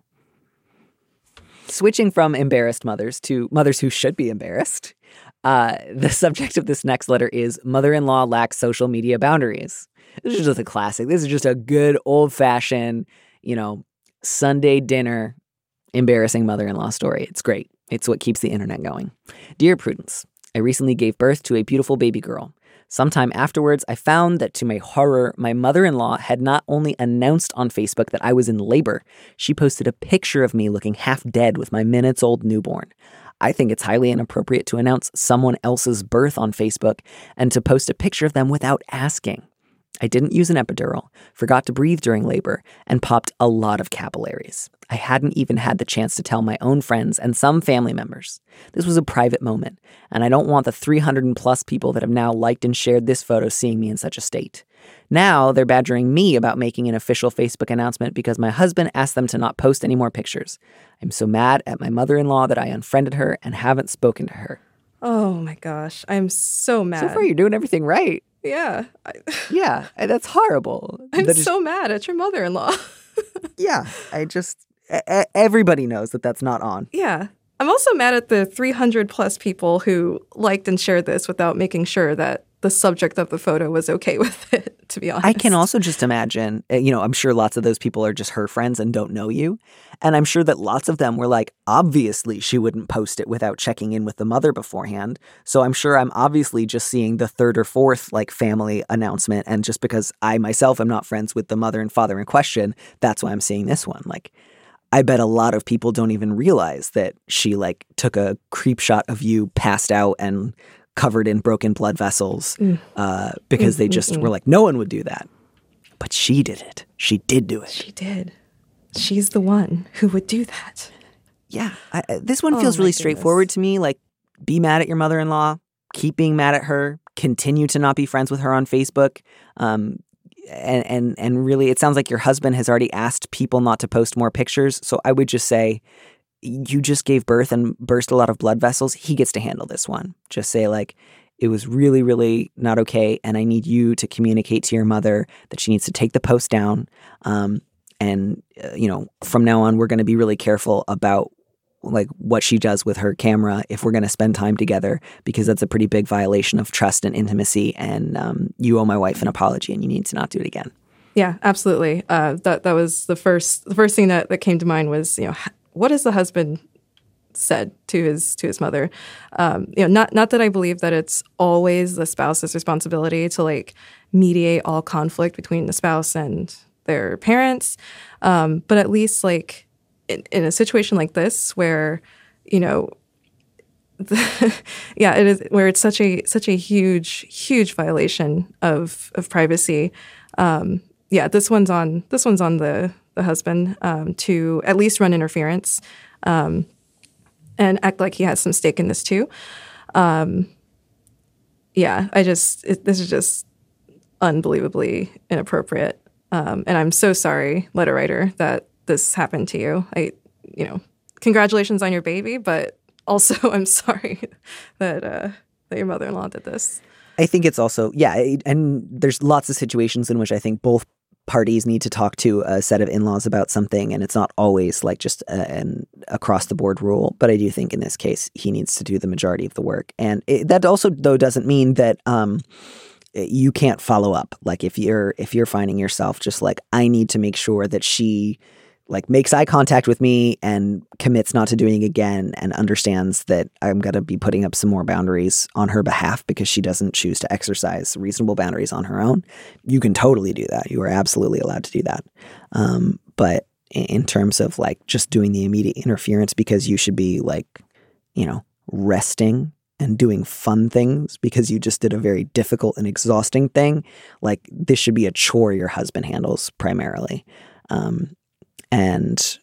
Switching from embarrassed mothers to mothers who should be embarrassed, uh, the <laughs> subject of this next letter is Mother in law lacks social media boundaries. This is just a classic. This is just a good old fashioned, you know, Sunday dinner embarrassing mother in law story. It's great. It's what keeps the internet going. Dear Prudence, I recently gave birth to a beautiful baby girl. Sometime afterwards, I found that to my horror, my mother in law had not only announced on Facebook that I was in labor, she posted a picture of me looking half dead with my minutes old newborn. I think it's highly inappropriate to announce someone else's birth on Facebook and to post a picture of them without asking. I didn't use an epidural, forgot to breathe during labor, and popped a lot of capillaries. I hadn't even had the chance to tell my own friends and some family members. This was a private moment, and I don't want the 300 and plus people that have now liked and shared this photo seeing me in such a state. Now they're badgering me about making an official Facebook announcement because my husband asked them to not post any more pictures. I'm so mad at my mother in law that I unfriended her and haven't spoken to her. Oh my gosh, I'm so mad. So far, you're doing everything right. Yeah, Yeah, that's horrible. <laughs> I'm That is- so mad at your mother-in-law. <laughs> yeah, I just everybody knows that that's not on. yeah. I'm also mad at the 300 plus people who liked and shared this without making sure that the subject of the photo was okay <laughs> with it, to be honest. I can also just imagine, uh, you know, I'm sure lots of those people are just her friends and don't know you. And I'm sure that lots of them were like, obviously, she wouldn't post it without checking in with the mother beforehand. So I'm sure I'm obviously just seeing the third or fourth like family announcement. And just because I myself am not friends with the mother and father in question, that's why I'm seeing this one. Like, I bet a lot of people don't even realize that she like took a creep shot of you passed out and covered in broken blood vessels uh, because they just were like, no one would do that. But she did it. She did do it. She did. She's the one who would do that. Yeah. I, this one Oh feels really straightforward to me. Like, be mad at your mother in law, keep being mad at her, continue to not be friends with her on Facebook. Um, and, and and really, it sounds like your husband has already asked people not to post more pictures. So I would just say, you just gave birth and burst a lot of blood vessels. He gets to handle this one. Just say like, it was really, really not okay, and I need you to communicate to your mother that she needs to take the post down. Um, and uh, you know, from now on, we're going to be really careful about like what she does with her camera if we're going to spend time together because that's a pretty big violation of trust and intimacy. And um, you owe my wife an apology, and you need to not do it again. Yeah, absolutely. Uh, that that was the first the first thing that, that came to mind was you know what has the husband said to his to his mother? Um, you know, not not that I believe that it's always the spouse's responsibility to like mediate all conflict between the spouse and their parents, um, but at least like in, in a situation like this where you know <laughs> yeah, it is where it's such a such a huge huge violation of of privacy. Um, yeah, this one's on this one's on the the husband um, to at least run interference um, and act like he has some stake in this too. Um, yeah, I just it, this is just unbelievably inappropriate, um, and I'm so sorry, letter writer, that this happened to you. I you know, congratulations on your baby, but also <laughs> I'm sorry that uh, that your mother-in-law did this. I think it's also yeah, and there's lots of situations in which I think both parties need to talk to a set of in-laws about something, and it's not always like just a, an across the board rule. But I do think in this case he needs to do the majority of the work, and it, that also though doesn't mean that. Um, you can't follow up like if you're if you're finding yourself just like i need to make sure that she like makes eye contact with me and commits not to doing again and understands that i'm going to be putting up some more boundaries on her behalf because she doesn't choose to exercise reasonable boundaries on her own. You can totally do that. You are absolutely allowed to do that. Um, but in- in terms of like just doing the immediate interference because you should be like you know resting and doing fun things because you just did a very difficult and exhausting thing like this should be a chore your husband handles primarily. Um, and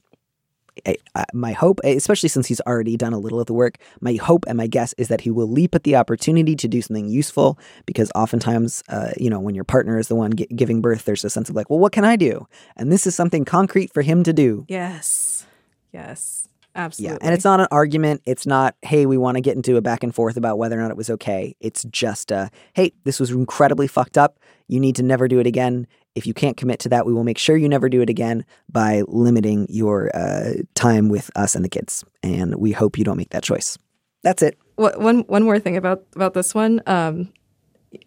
I, I, my hope, especially since he's already done a little of the work, my hope and my guess is that he will leap at the opportunity to do something useful. Because oftentimes, uh, you know, when your partner is the one gi- giving birth, there's a sense of like, well, what can I do? And this is something concrete for him to do. Yes. Yes. Absolutely. Yeah, and it's not an argument. It's not, hey, we want to get into a back and forth about whether or not it was okay. It's just, uh, hey, this was incredibly fucked up. You need to never do it again. If you can't commit to that, we will make sure you never do it again by limiting your uh, time with us and the kids. And we hope you don't make that choice. That's it. One one more thing about about this one. Um,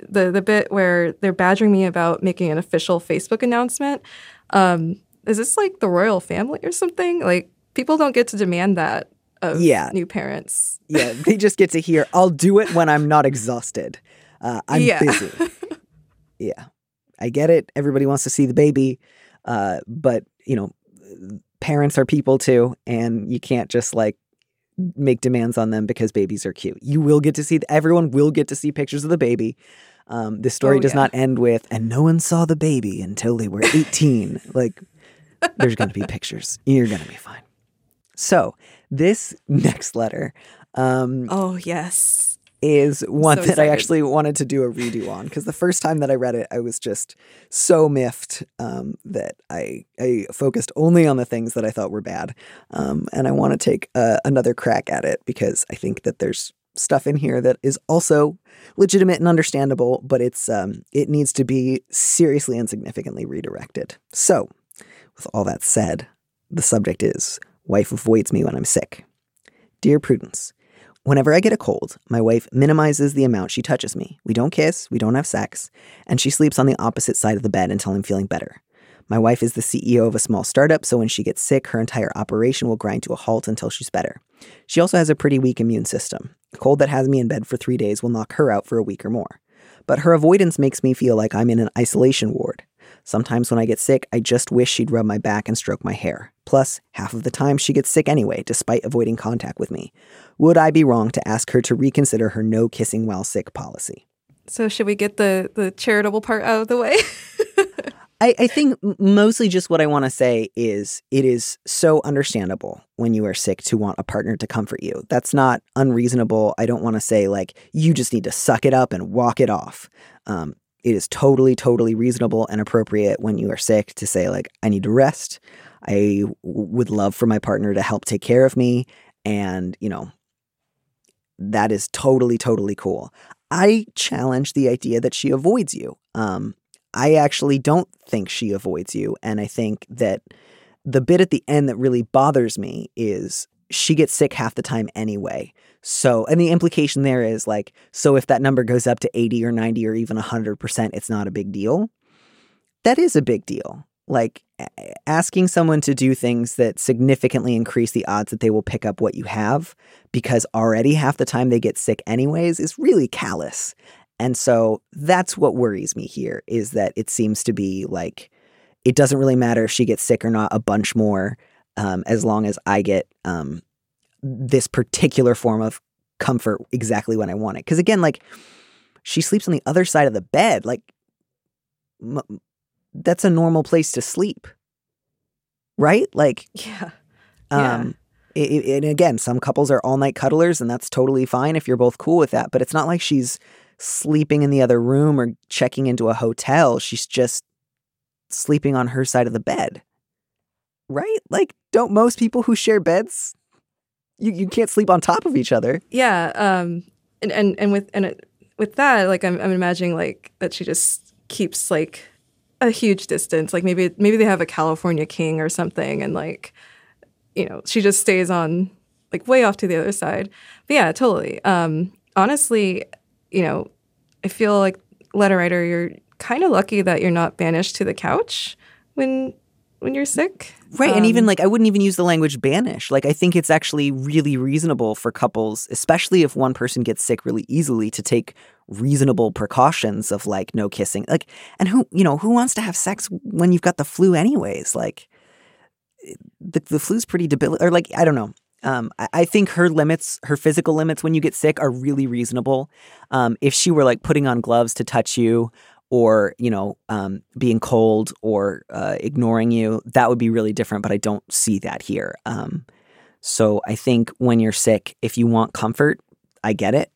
the the bit where they're badgering me about making an official Facebook announcement. Um, is this like the royal family or something? Like people don't get to demand that of Yeah. new parents. <laughs> Yeah, they just get to hear, I'll do it when I'm not exhausted. Uh, I'm Yeah. busy. <laughs> yeah, I get it. Everybody wants to see the baby. Uh, but, you know, parents are people too. And you can't just like make demands on them because babies are cute. You will get to see, everyone will get to see pictures of the baby. Um, this story Oh, does yeah. not end with, and no one saw the baby until they were 18. <laughs> like, there's going to be pictures. You're going to be fine. So, this <laughs> next letter um, Oh yes. Is one so <laughs> that I actually wanted to do a redo on because the first time that I read it, I was just so miffed um, that I I focused only on the things that I thought were bad, um, and I want to take uh, another crack at it because I think that there's stuff in here that is also legitimate and understandable, but it's um, it needs to be seriously and significantly redirected. So, with all that said, the subject is wife avoids me when I'm sick. Dear Prudence. Whenever I get a cold, my wife minimizes the amount she touches me. We don't kiss, we don't have sex, and she sleeps on the opposite side of the bed until I'm feeling better. My wife is the CEO of a small startup, so when she gets sick, her entire operation will grind to a halt until she's better. She also has a pretty weak immune system. A cold that has me in bed for three days will knock her out for a week or more. But her avoidance makes me feel like I'm in an isolation ward. Sometimes when I get sick, I just wish she'd rub my back and stroke my hair. Plus, half of the time she gets sick anyway, despite avoiding contact with me. Would I be wrong to ask her to reconsider her no kissing while sick policy? So should we get the the charitable part out of the way? <laughs> I, I think mostly just what I want to say is it is so understandable when you are sick to want a partner to comfort you. That's not unreasonable. I don't want to say like you just need to suck it up and walk it off. Um, it is totally, totally reasonable and appropriate when you are sick to say like I need to rest. I would love for my partner to help take care of me, and you know that is totally, totally cool. I challenge the idea that she avoids you. Um, I actually don't think she avoids you. And I think that the bit at the end that really bothers me is she gets sick half the time anyway. So, and the implication there is like, so if that number goes up to 80 or 90 or even 100%, it's not a big deal. That is a big deal. Like asking someone to do things that significantly increase the odds that they will pick up what you have because already half the time they get sick anyways is really callous. And so that's what worries me here is that it seems to be like it doesn't really matter if she gets sick or not a bunch more um, as long as I get um, this particular form of comfort exactly when I want it. Because again, like she sleeps on the other side of the bed. Like m- that's a normal place to sleep, right? Like yeah. Yeah. um, i- i- and again, some couples are all night cuddlers, and that's totally fine if you're both cool with that. But it's not like she's sleeping in the other room or checking into a hotel. She's just sleeping on her side of the bed, right? Like, don't most people who share beds, you, you can't sleep on top of each other? Yeah, um, and and and with and it, with that, like I'm I'm imagining like that she just keeps like a huge distance. Like maybe maybe they have a California king or something, and like you know she just stays on like way off to the other side. But yeah, totally. Um, honestly, you know, I feel like letter writer, you're kind of lucky that you're not banished to the couch when when you're sick. Right. and even Um, like, I wouldn't even use the language banish. Like, I think it's actually really reasonable for couples, especially if one person gets sick really easily, to take reasonable precautions of like no kissing. Like, and who, you know, who wants to have sex when you've got the flu, anyways? Like, the, the flu's pretty debilitating. Or like, I don't know. Um, I, I think her limits, her physical limits when you get sick are really reasonable. Um, if she were like putting on gloves to touch you or you know um, being cold or uh, ignoring you that would be really different but i don't see that here um, so i think when you're sick if you want comfort i get it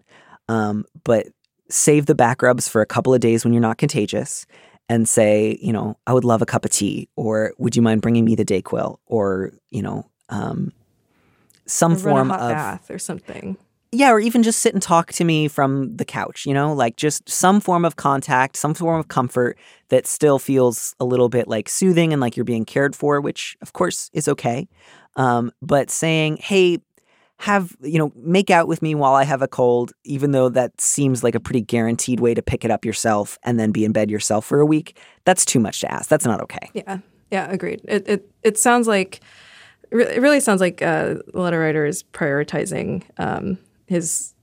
um, but save the back rubs for a couple of days when you're not contagious and say you know i would love a cup of tea or would you mind bringing me the dayquil or you know um, some Or form hot of bath or something. Yeah, or even just sit and talk to me from the couch, you know, like just some form of contact, some form of comfort that still feels a little bit like soothing and like you're being cared for, which of course is okay. Um, but saying, hey, have, you know, make out with me while I have a cold, even though that seems like a pretty guaranteed way to pick it up yourself and then be in bed yourself for a week, that's too much to ask. That's not okay. Yeah, yeah, agreed. It it it sounds like it really sounds like uh, the letter writer is prioritizing um, his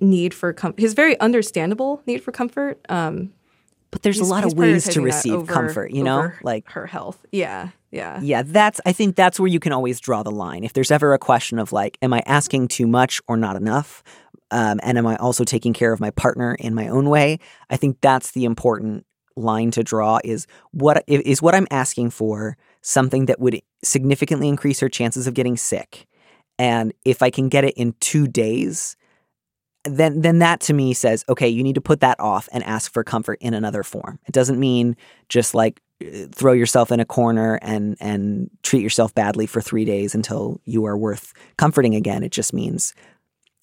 need for com- his very understandable need for comfort. Um, But there's a lot of ways to receive over- comfort, you know? Like her health. Yeah, yeah, Yeah, that's I think that's where you can always draw the line. If there's ever a question of like, am I asking too much or not enough? Um, and am I also taking care of my partner in my own way? I think that's the important line to draw is what is what I'm asking for something that would significantly increase her chances of getting sick. And if I can get it in 2 days, then then that to me says, okay, you need to put that off and ask for comfort in another form. It doesn't mean just like uh, throw yourself in a corner and and treat yourself badly for 3 days until you are worth comforting again. It just means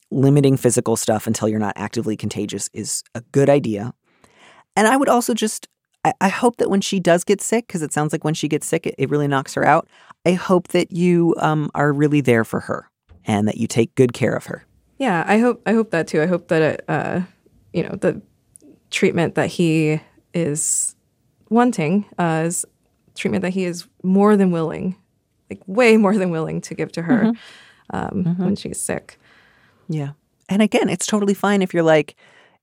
limiting physical stuff until you're not actively contagious is a good idea. And I would also just I, I hope that when she does get sick, because it sounds like when she gets sick, it, it really knocks her out. I hope that you um, are really there for her and that you take good care of her. yeah. I hope I hope that too. I hope that uh, you know the treatment that he is wanting uh, is treatment that he is more than willing, like way more than willing to give to her um, when she's sick. Yeah. And again, it's totally fine if you're like,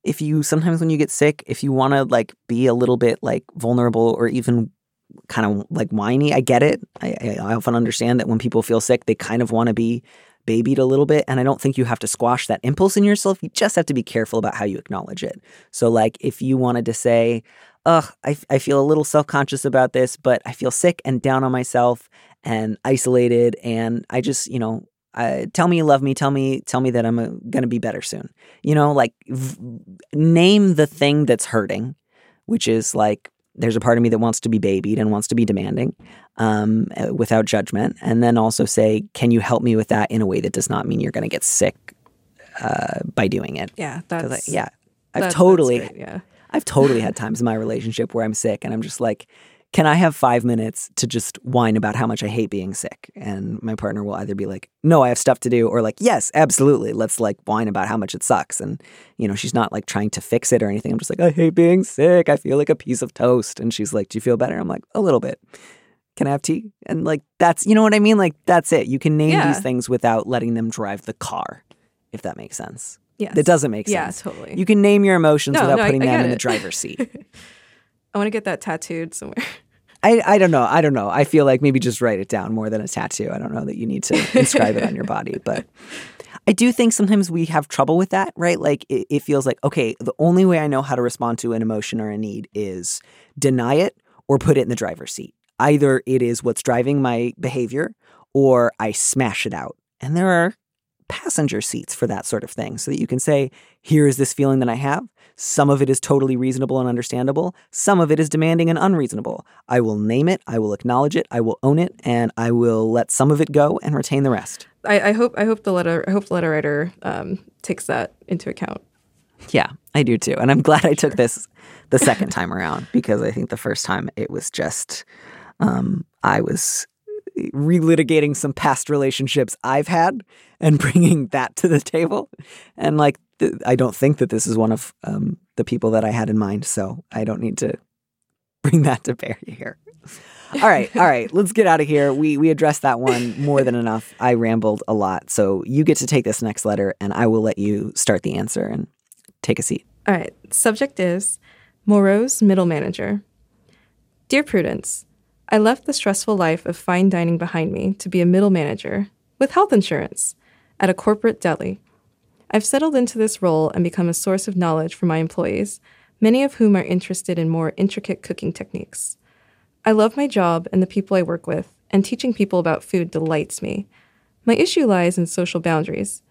if you sometimes when you get sick, if you want to like be a little bit like vulnerable or even kind of like whiny, I get it. I, I, often understand that when people feel sick, they kind of want to be babied a little bit. And I don't think you have to squash that impulse in yourself. You just have to be careful about how you acknowledge it. So, like, if you wanted to say, ugh, I, I feel a little self conscious about this, but I feel sick and down on myself and isolated. And I just, you know, uh, tell me you love me. Tell me, tell me that I'm uh, gonna be better soon. You know, like v- name the thing that's hurting, which is like there's a part of me that wants to be babied and wants to be demanding, um, uh, without judgment, and then also say, can you help me with that in a way that does not mean you're gonna get sick uh, by doing it? Yeah, 'Cause I- yeah, I've that- that's totally, great, yeah. I've totally had <laughs> times in my relationship where I'm sick and I'm just like, can I have five minutes to just whine about how much I hate being sick? And my partner will either be like, no, I have stuff to do, or like, yes, absolutely. Let's like whine about how much it sucks. And, you know, she's not like trying to fix it or anything. I'm just like, I hate being sick. I feel like a piece of toast. And she's like, do you feel better? I'm like, a little bit. Can I have tea? And like, that's, you know what I mean? Like, that's it. You can name Yeah. these things without letting them drive the car, if that makes sense. Yes. That doesn't make sense. Yeah, totally. You can name your emotions No, without no, putting I them get in the driver's seat. <laughs> I want to get that tattooed somewhere. I, I don't know. I don't know. I feel like maybe just write it down more than a tattoo. I don't know that you need to inscribe it on your body, but I do think sometimes we have trouble with that, right? Like it, it feels like, okay, the only way I know how to respond to an emotion or a need is deny it or put it in the driver's seat. Either it is what's driving my behavior or I smash it out. And there are passenger seats for that sort of thing so that you can say, here is this feeling that I have. Some of it is totally reasonable and understandable. Some of it is demanding and unreasonable. I will name it, I will acknowledge it, I will own it, and I will let some of it go and retain the rest. I, I hope I hope the letter I hope the letter writer um, takes that into account. Yeah, I do too. And I'm <laughs> glad I took this the second time around because I think the first time it was just, um, I was relitigating some past relationships I've had and <laughs> bringing that to the table. And like, th- I don't think that this is one of um, the people that I had in mind. So I don't need to <laughs> bring that to bear here. All right, all right. Let's get out of here. We we addressed that one more than enough. I rambled a lot, so you get to take this next letter, and I will let you start the answer and take a seat. All right. Subject is Morose middle manager. Dear Prudence, I left the stressful life of fine dining behind me to be a middle manager with health insurance at a corporate deli. I've settled into this role and become a source of knowledge for my employees, many of whom are interested in more intricate cooking techniques. I love my job and the people I work with, and teaching people about food delights me. My issue lies in social boundaries.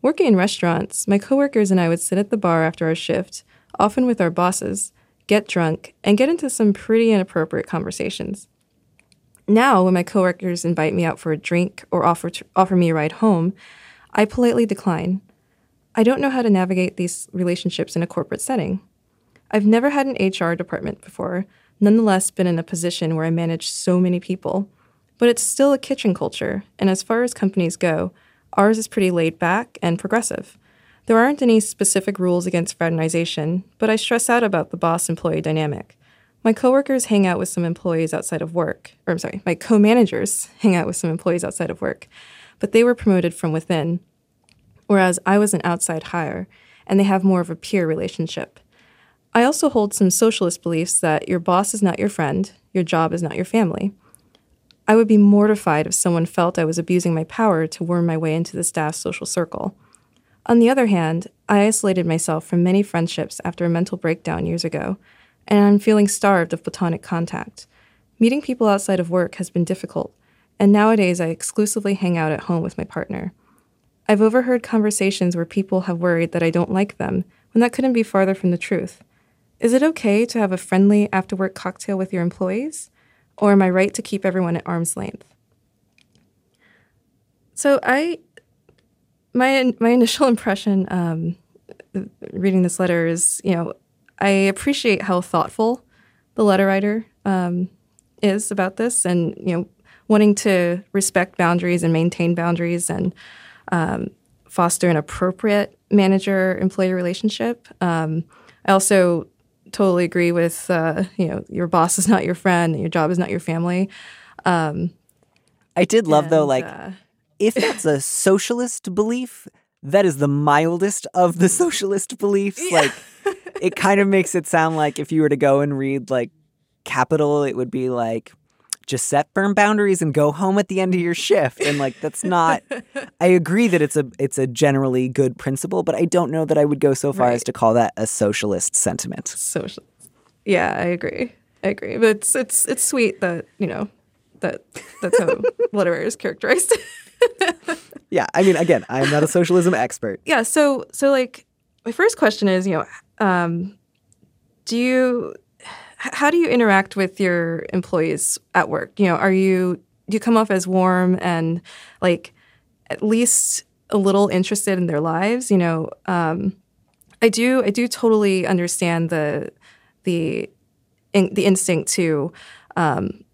Working in restaurants, my coworkers and I would sit at the bar after our shift, often with our bosses, get drunk, and get into some pretty inappropriate conversations. Now, when my coworkers invite me out for a drink or offer to, offer me a ride home, I politely decline. I don't know how to navigate these relationships in a corporate setting. I've never had an HR department before, nonetheless been in a position where I manage so many people. But it's still a kitchen culture, and as far as companies go, ours is pretty laid back and progressive. There aren't any specific rules against fraternization, but I stress out about the boss employee dynamic. My coworkers hang out with some employees outside of work, or I'm sorry, my co managers hang out with some employees outside of work, but they were promoted from within, whereas I was an outside hire, and they have more of a peer relationship. I also hold some socialist beliefs that your boss is not your friend, your job is not your family. I would be mortified if someone felt I was abusing my power to worm my way into the staff's social circle. On the other hand, I isolated myself from many friendships after a mental breakdown years ago, and I'm feeling starved of platonic contact. Meeting people outside of work has been difficult, and nowadays I exclusively hang out at home with my partner. I've overheard conversations where people have worried that I don't like them, when that couldn't be farther from the truth. Is it okay to have a friendly after work cocktail with your employees? Or am I right to keep everyone at arm's length? So I, my my initial <laughs> impression um, reading this letter is, you know, I appreciate how thoughtful the letter writer um, is about this, and you know, wanting to respect boundaries and maintain boundaries and um, foster an appropriate manager-employee relationship. Um, I also totally agree with uh, you know your boss is not your friend, your job is not your family. Um, I did love and, though, like uh, if that's a <laughs> socialist belief, that is the mildest of the socialist beliefs. Like it <laughs> kind of makes it sound like if you were to go and read like Capital, it would be like just set firm boundaries and go home at the end of your shift. And like that's not <laughs> I agree that it's a it's a generally good principle, but I don't know that I would go so far as to call that a socialist sentiment. social. Yeah, I agree. I agree. But it's it's it's sweet that you know that that's how <laughs> literary is characterized. <laughs> Yeah, I mean again, I'm not a socialism expert. yeah. So so like my first question is you know um, do you how do you interact with your employees at work? You know, are you do you come off as warm and like at least a little interested in their lives? You know, um, I do I do totally understand the the in, the instinct to um,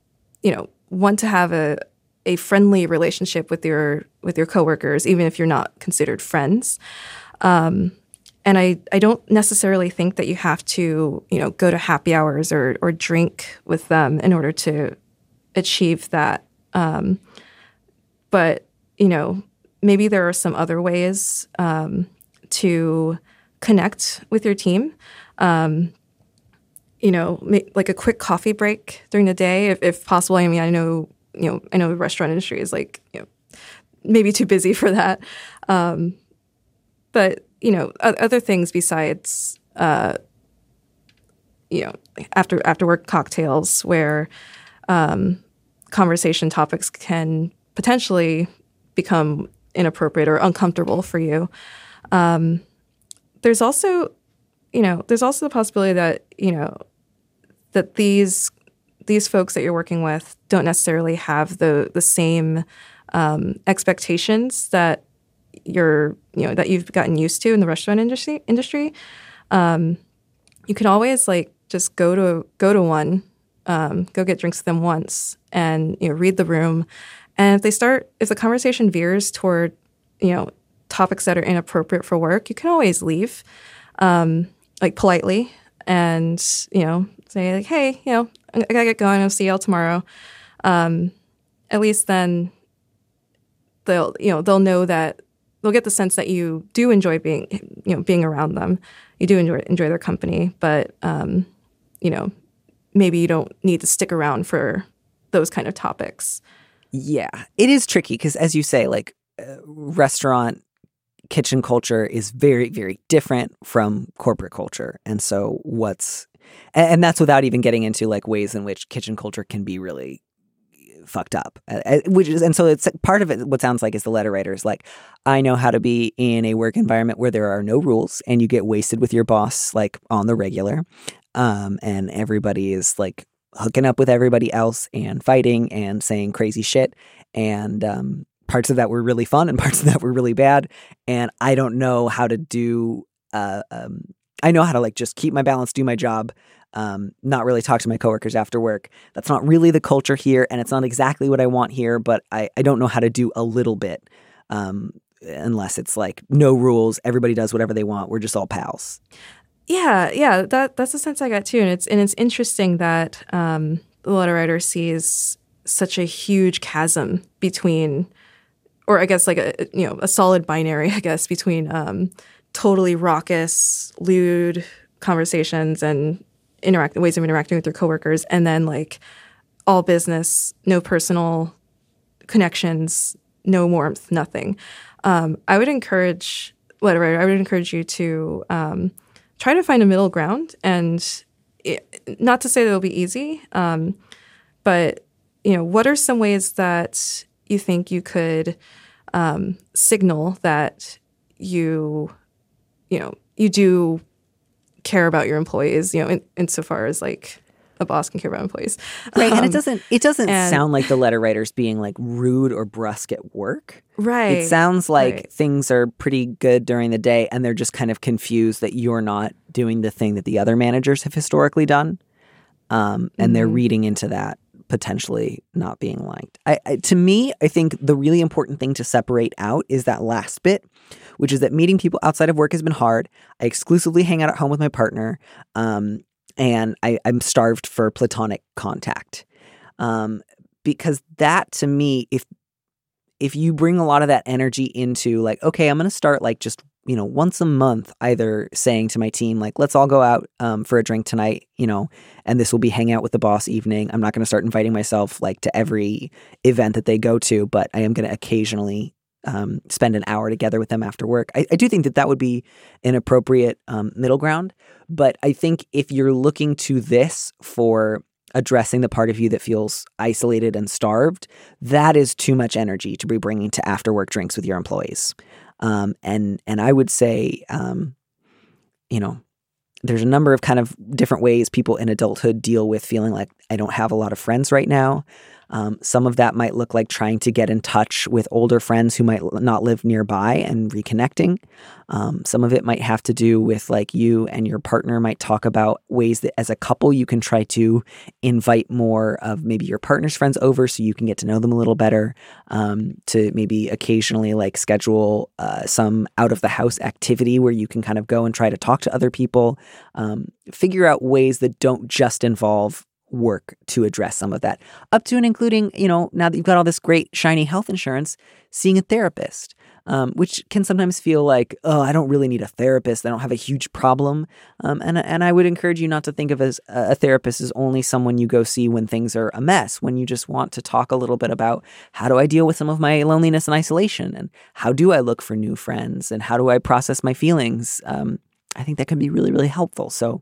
you know want to have a a friendly relationship with your with your coworkers even if you're not considered friends um, and I, I don't necessarily think that you have to you know go to happy hours or or drink with them in order to achieve that um, but you know maybe there are some other ways um, to connect with your team um, you know, ma- like a quick coffee break during the day, if, if possible. I mean, I know, you know, I know the restaurant industry is like, you know, maybe too busy for that. Um, but you know, other things besides, uh, you know, after after work cocktails where um, conversation topics can potentially become inappropriate or uncomfortable for you. Um, there's also you know, there's also the possibility that, you know, that these these folks that you're working with don't necessarily have the the same um, expectations that you're, you know, that you've gotten used to in the restaurant industry. Industry, um, you can always like just go to go to one, um, go get drinks with them once, and you know, read the room. And if they start, if the conversation veers toward, you know, topics that are inappropriate for work, you can always leave um, like politely and you know say like hey you know i gotta get going i'll see y'all tomorrow um, at least then they'll you know they'll know that they'll get the sense that you do enjoy being you know being around them you do enjoy enjoy their company but um, you know maybe you don't need to stick around for those kind of topics Yeah, it is tricky because, as you say, like uh, restaurant kitchen culture is very, very different from corporate culture. And so, what's, and, and that's without even getting into like ways in which kitchen culture can be really fucked up. Uh, uh, which is and so it's part of it what sounds like is the letter writer is like i know how to be in a work environment where there are no rules and you get wasted with your boss like on the regular. Um, and everybody is like hooking up with everybody else and fighting and saying crazy shit. And um, parts of that were really fun and <laughs> parts of that were really bad. And i don't know how to do uh, um, i know how to like just keep my balance do my job um, not really talk to my coworkers after work. That's not really the culture here and it's not exactly what i want here but i, I don't know how to do a little bit um, unless it's like no rules everybody does whatever they want we're just all pals. Yeah, yeah, that that's the sense I got too, and it's and it's interesting that um, the letter writer sees such a huge chasm between, or I guess like a you know a solid binary, <laughs> I guess between um, totally raucous, lewd conversations and interact ways of interacting with your coworkers, and then like all business, no personal connections, no warmth, nothing. Um, I would encourage writer. I would encourage you to. Um, try to find a middle ground and it, not to say that it'll be easy um, but you know what are some ways that you think you could um, signal that you you know you do care about your employees you know in, insofar as like a boss can care about employees right and it Um, doesn't it doesn't and- sound like the letter writer's being like rude or brusque at work right It sounds like right. things are pretty good during the day and they're just kind of confused that you're not doing the thing that the other managers have historically done. Um, and they're Mhm. reading into that potentially not being liked. I, I, to me, I think the really important thing to separate out is that last bit, which is that meeting people outside of work has been hard. I exclusively hang out at home with my partner, um, and I, I'm starved for platonic contact. Um, because that to me, if if you bring a lot of that energy into like, okay, I'm going to start like just, you know, once a month, either saying to my team, like, let's all go out um, for a drink tonight, you know, and this will be hang out with the boss evening. I'm not going to start inviting myself like to every event that they go to, but I am going to occasionally um, spend an hour together with them after work. I, I do think that that would be an appropriate um, middle ground. But I think if you're looking to this for addressing the part of you that feels isolated and starved, that is too much energy to be bringing to after work drinks with your employees. Um, and and I would say, um, you know, there's a number of kind of different ways people in adulthood deal with feeling like I don't have a lot of friends right now. Um, some of that might look like trying to get in touch with older friends who might not live nearby and reconnecting. Um, some of it might have to do with like you and your partner might talk about ways that as a couple you can try to invite more of maybe your partner's friends over so you can get to know them a little better. Um, to maybe occasionally like schedule uh, some out of the house activity where you can kind of go and try to talk to other people. Um, figure out ways that don't just involve work to address some of that up to and including you know now that you've got all this great shiny health insurance seeing a therapist um, which can sometimes feel like oh i don't really need a therapist. I don't have a huge problem. Um, and, and i would encourage you not to think of as a therapist as only someone you go see when things are a mess when you just want to talk a little bit about how do i deal with some of my loneliness and isolation? And how do i look for new friends? And how do i process my feelings? Um, i think that can be really really helpful. So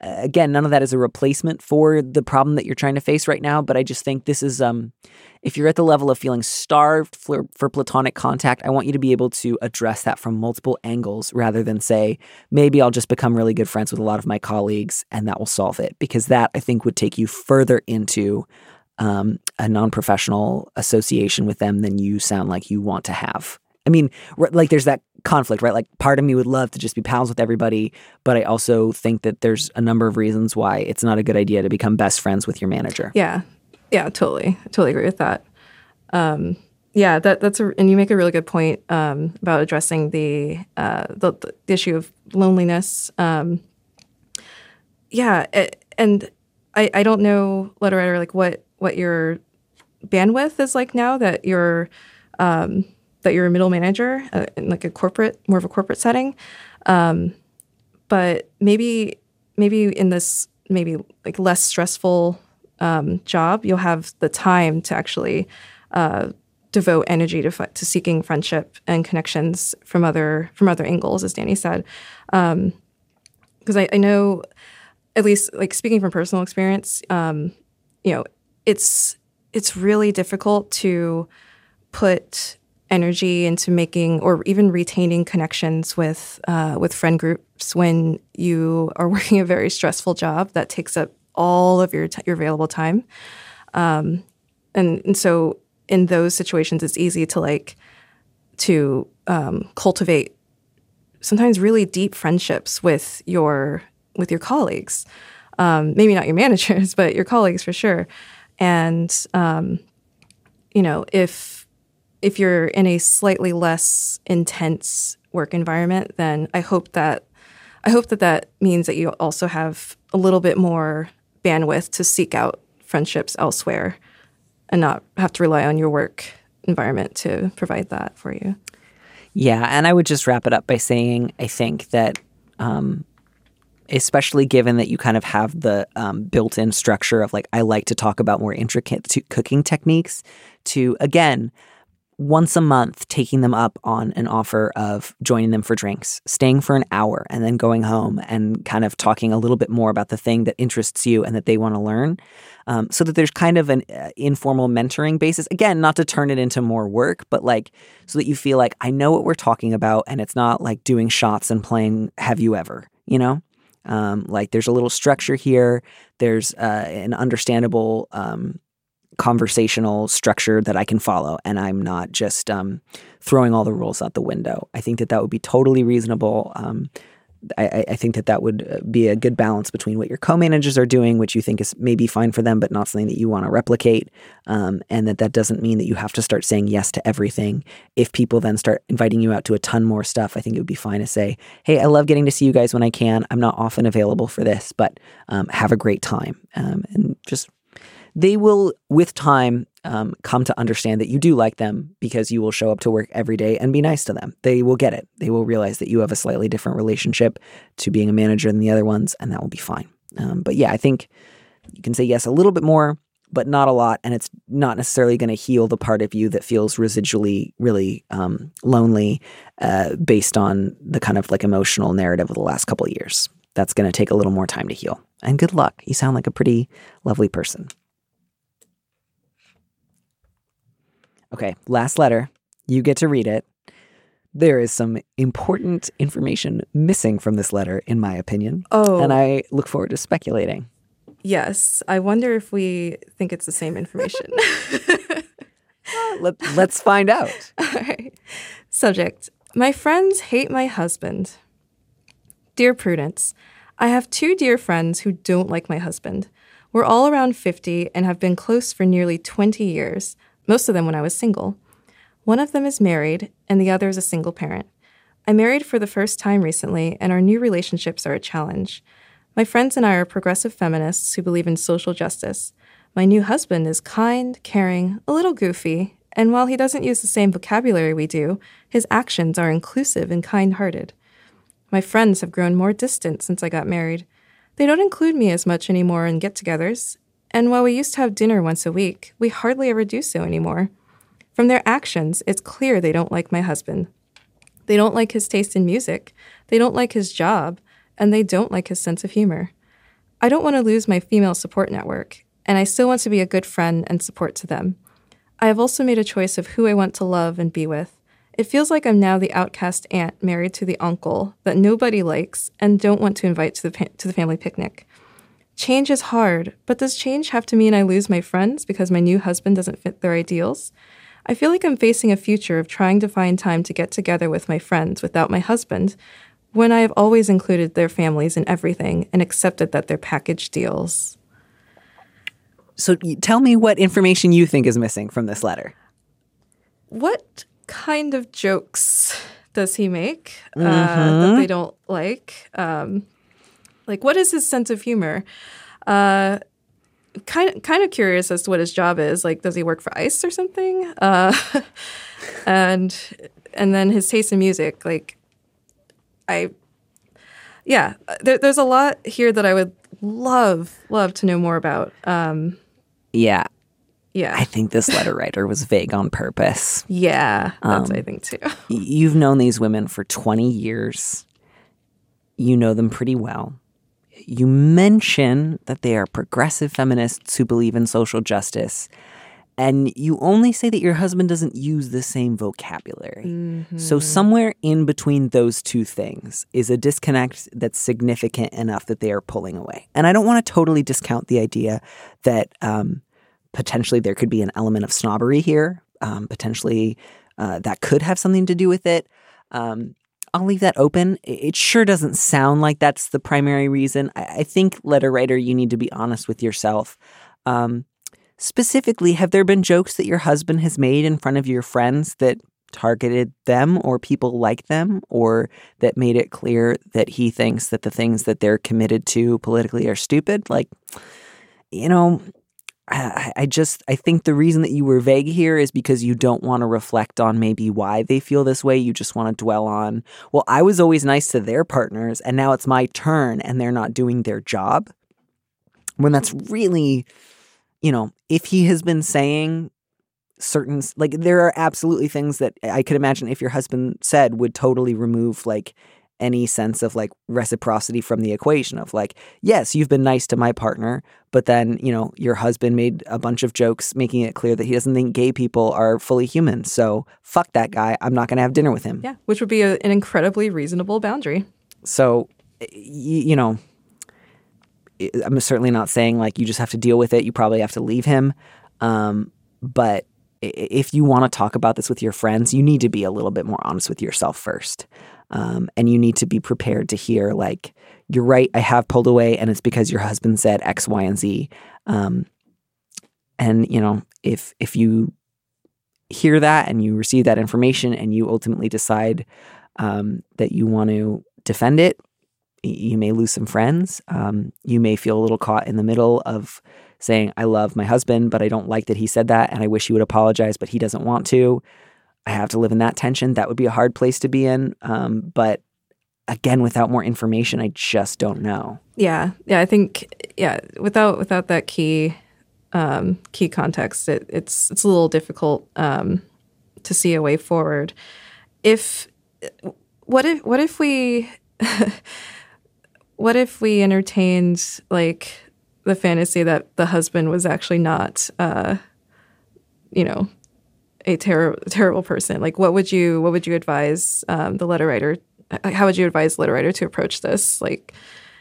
again, none of that is a replacement for the problem that you're trying to face right now. But I just think this is, um, if you're at the level of feeling starved for, for platonic contact, I want you to be able to address that from multiple angles rather than say, maybe I'll just become really good friends with a lot of my colleagues and that will solve it. Because that I think would take you further into um, a non professional association with them than you sound like you want to have. I mean, like there's that conflict, right? Like part of me would love to just be pals with everybody, but I also think that there's a number of reasons why it's not a good idea to become best friends with your manager. Yeah, yeah, totally, totally agree with that. Um, yeah, that that's a, and you make a really good point um, about addressing the, uh, the the issue of loneliness. Um, yeah, a- and I I don't know, letter writer, like what what your bandwidth is like now that you're um, that you're a middle manager uh, in like a corporate, more of a corporate setting. Um, but maybe maybe in this maybe like less stressful um, job, you'll have the time to actually uh, devote energy to to seeking friendship and connections from other from other angles, as Danny said. Because I, I know, at least like speaking from personal experience, um, you know, it's it's really difficult to put energy into making or even retaining connections with uh, with friend groups when you are <laughs> working a very stressful job that takes up all of your t- your available time. Um, and, and so in those situations, it's easy to like to um, cultivate sometimes really deep friendships with your with your colleagues. Um, maybe not your <laughs> managers, but your colleagues for sure. And um, you know, if if you're in a slightly less intense work environment, then I hope that I hope that that means that you also have a little bit more bandwidth to seek out friendships elsewhere and not have to rely on your work environment to provide that for you. Yeah, and I would just wrap it up by saying I think that, um, especially given that you kind of have the um, built-in structure of like I like to talk about more intricate cooking techniques, to again once a month taking them up on an offer of joining them for drinks, staying for an hour, and then going home and kind of talking a little bit more about the thing that interests you and that they want to learn. Um, so that there's kind of an uh, informal mentoring basis. Again, not to turn it into more work, but like so that you feel like I know what we're talking about and it's not like doing shots and playing Have You Ever, you know? Um, like there's a little structure here, there's uh, an understandable. Um, conversational structure that I can follow, and I'm not just um, throwing all the rules out the window. I think that that would be totally reasonable. Um, I, I think that that would uh, be a good balance between what your co-managers are doing, which you think is maybe fine for them, but not something that you want to replicate, um, and that that doesn't mean that you have to start saying yes to everything. If people then start inviting you out to a ton more stuff, I think it would be fine to say, "Hey, I love getting to see you guys when I can. I'm not often available for this, but um, have a great time," um, and just they will, with time, um, come to understand that you do like them because you will show up to work every day and be nice to them. They will get it. They will realize that you have a slightly different relationship to being a manager than the other ones, and that will be fine. Um, but yeah, I think you can say yes a little bit more, but not a lot. And it's not necessarily going to heal the part of you that feels residually really um, lonely uh, based on the kind of like emotional narrative of the last couple of years. That's going to take a little more time to heal. And good luck. You sound like a pretty lovely person. Okay, last letter. You get to read it. There is some important information missing from this letter, in my opinion. Oh. And I look forward to speculating. Yes, I wonder if we think it's the same information. <laughs> Let, let's find out. <laughs> All right. Subject My friends hate my husband. Dear Prudence, I have two dear friends who don't like my husband. We're all around 50 and have been close for nearly 20 years, most of them when I was single. One of them is married, and the other is a single parent. I married for the first time recently, and our new relationships are a challenge. My friends and I are progressive feminists who believe in social justice. My new husband is kind, caring, a little goofy, and while he doesn't use the same vocabulary we do, his actions are inclusive and kind hearted. My friends have grown more distant since I got married. They don't include me as much anymore in get togethers, and while we used to have dinner once a week, we hardly ever do so anymore. From their actions, it's clear they don't like my husband. They don't like his taste in music, they don't like his job, and they don't like his sense of humor. I don't want to lose my female support network, and I still want to be a good friend and support to them. I have also made a choice of who I want to love and be with. It feels like I'm now the outcast aunt married to the uncle that nobody likes and don't want to invite to the, pa- to the family picnic. Change is hard, but does change have to mean I lose my friends because my new husband doesn't fit their ideals? I feel like I'm facing a future of trying to find time to get together with my friends without my husband, when I have always included their families in everything and accepted that they're package deals. So tell me what information you think is missing from this letter. What kind of jokes does he make uh, that they don't like? Um, like, what is his sense of humor? Uh, kind of, kind of curious as to what his job is. Like, does he work for ICE or something? Uh, <laughs> and and then his taste in music. Like, I, yeah, there, there's a lot here that I would love love to know more about. Um, Yeah. Yeah. I think this letter writer was vague on purpose. yeah. That's Um, I think too. You've known these women for 20 years. You know them pretty well. You mention that they are progressive feminists who believe in social justice. And you only say that your husband doesn't use the same vocabulary. So, somewhere in between those two things is a disconnect that's significant enough that they are pulling away. And I don't want to totally discount the idea that um, potentially there could be an element of snobbery here. Um, potentially uh, that could have something to do with it. Um, I'll leave that open. It sure doesn't sound like that's the primary reason. I, I think, letter writer, you need to be honest with yourself. Um, specifically, have there been jokes that your husband has made in front of your friends that targeted them or people like them, or that made it clear that he thinks that the things that they're committed to politically are stupid? Like, you know, I, I just I think the reason that you were vague here is because you don't want to reflect on maybe why they feel this way. You just want to dwell on, well, I was always nice to their partners and now it's my turn and they're not doing their job. When that's really, you know, if he has been saying certain like there are absolutely things that I could imagine if your husband said would totally remove like any sense of like reciprocity from the equation of like yes you've been nice to my partner but then you know your husband made a bunch of jokes making it clear that he doesn't think gay people are fully human. So fuck that guy. I'm not going to have dinner with him. Yeah, which would be a, an incredibly reasonable boundary. so y- you know i'm certainly not saying like you just have to deal with it. You probably have to leave him. Um, but if you want to talk about this with your friends you need to be a little bit more honest with yourself first um, and you need to be prepared to hear like you're right i have pulled away and it's because your husband said x y and z. Um, and you know if if you hear that and you receive that information and you ultimately decide um, that you want to defend it you may lose some friends. Um, you may feel a little caught in the middle of saying i love my husband but i don't like that he said that and i wish he would apologize but he doesn't want to i have to live in that tension that would be a hard place to be in um, but again without more information i just don't know Yeah, yeah. I think yeah. Without without that key um, key context, it, it's it's a little difficult um, to see a way forward. If what if what if we <laughs> what if we entertained like the fantasy that the husband was actually not uh, you know a ter- terrible person like what would you what would you advise um, the letter writer how would you advise the letter writer to approach this like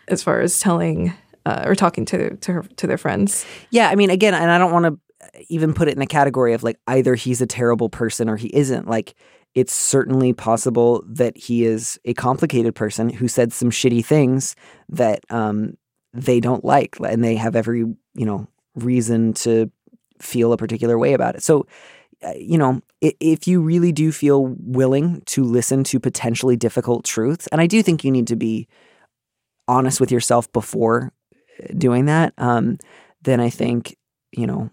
as far as telling uh, or talking to to her to their friends Yeah, I mean, again, and I don't want to even put it in the category of like either he's a terrible person or he isn't. Like, it's certainly possible that he is a complicated person who said some shitty things that um, they don't like, and they have every you know reason to feel a particular way about it. So, you know, if you really do feel willing to listen to potentially difficult truths, and I do think you need to be honest with yourself before uh, doing that, um, then I think, you know,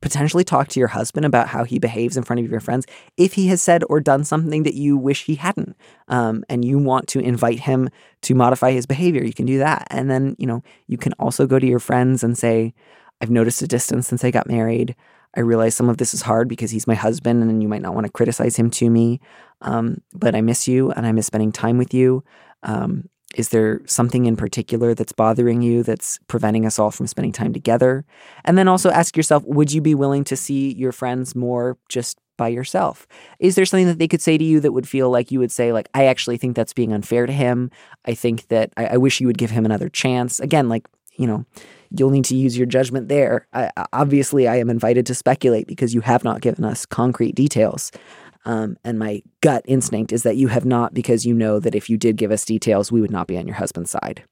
potentially talk to your husband about how he behaves in front of your friends if he has said or done something that you wish he hadn't um, and you want to invite him to modify his behavior you can do that. And then you know you can also go to your friends and say i've noticed a distance since i got married i realize some of this is hard because he's my husband and you might not want to criticize him to me um, but i miss you and i miss spending time with you um, is there something in particular that's bothering you that's preventing us all from spending time together? And then also ask yourself would you be willing to see your friends more just by yourself? Is there something that they could say to you that would feel like you would say, like, I actually think that's being unfair to him? I think that I, I wish you would give him another chance. Again, like, you know, you'll need to use your judgment there. I, obviously, I am invited to speculate because you have not given us concrete details. Um, and my gut instinct is that you have not because you know that if you did give us details, we would not be on your husband's side.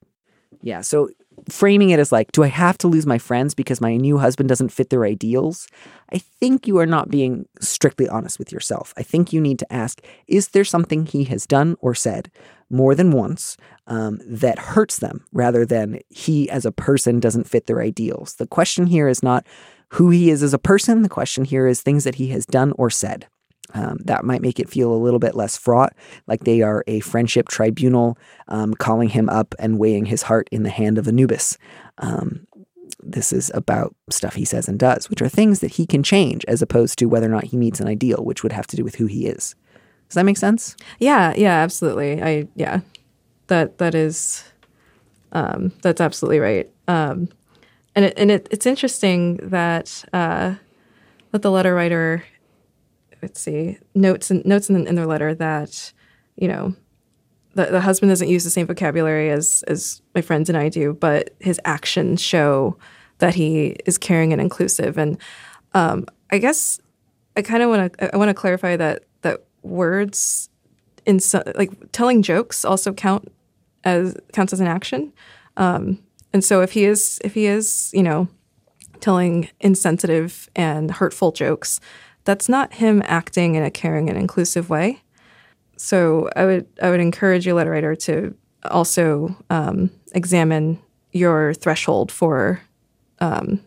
Yeah. So framing it as like, do I have to lose my friends because my new husband doesn't fit their ideals? I think you are not being strictly honest with yourself. I think you need to ask, is there something he has done or said more than once um, that hurts them rather than he as a person doesn't fit their ideals? The question here is not who he is as a person. The question here is things that he has done or said. Um, that might make it feel a little bit less fraught, like they are a friendship tribunal um, calling him up and weighing his heart in the hand of Anubis. Um, This is about stuff he says and does, which are things that he can change as opposed to whether or not he meets an ideal, which would have to do with who he is. Does that make sense? Yeah, yeah, absolutely. I yeah, that that is, um, that's absolutely right. Um, and it, and it, it's interesting that uh, that the letter writer, let's see, notes and notes in, in their letter that you know the, the husband doesn't use the same vocabulary as as my friends and I do, but his actions show that he is caring and inclusive. And um, I guess I kind of want to I want to clarify that that words in so, like telling jokes also count as counts as an action. Um, and so if he is if he is you know telling insensitive and hurtful jokes, that's not him acting in a caring and inclusive way. So I would I would encourage your letter writer to also um, examine your threshold for um,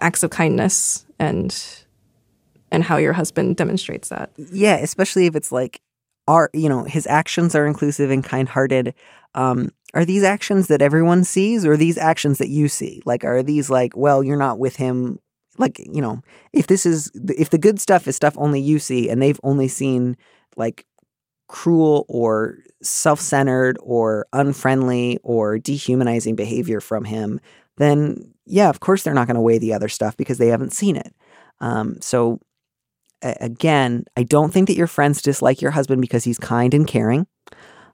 acts of kindness and and how your husband demonstrates that. Yeah, especially if it's like are you know his actions are inclusive and kind-hearted. Um, are these actions that everyone sees, or these actions that you see? Like, are these like, well, you're not with him. Like, you know, if this is if the good stuff is stuff only you see, and they've only seen like cruel or self-centered or unfriendly or dehumanizing behavior from him, then yeah, of course they're not going to weigh the other stuff because they haven't seen it. Um, so again, I don't think that your friends dislike your husband because he's kind and caring.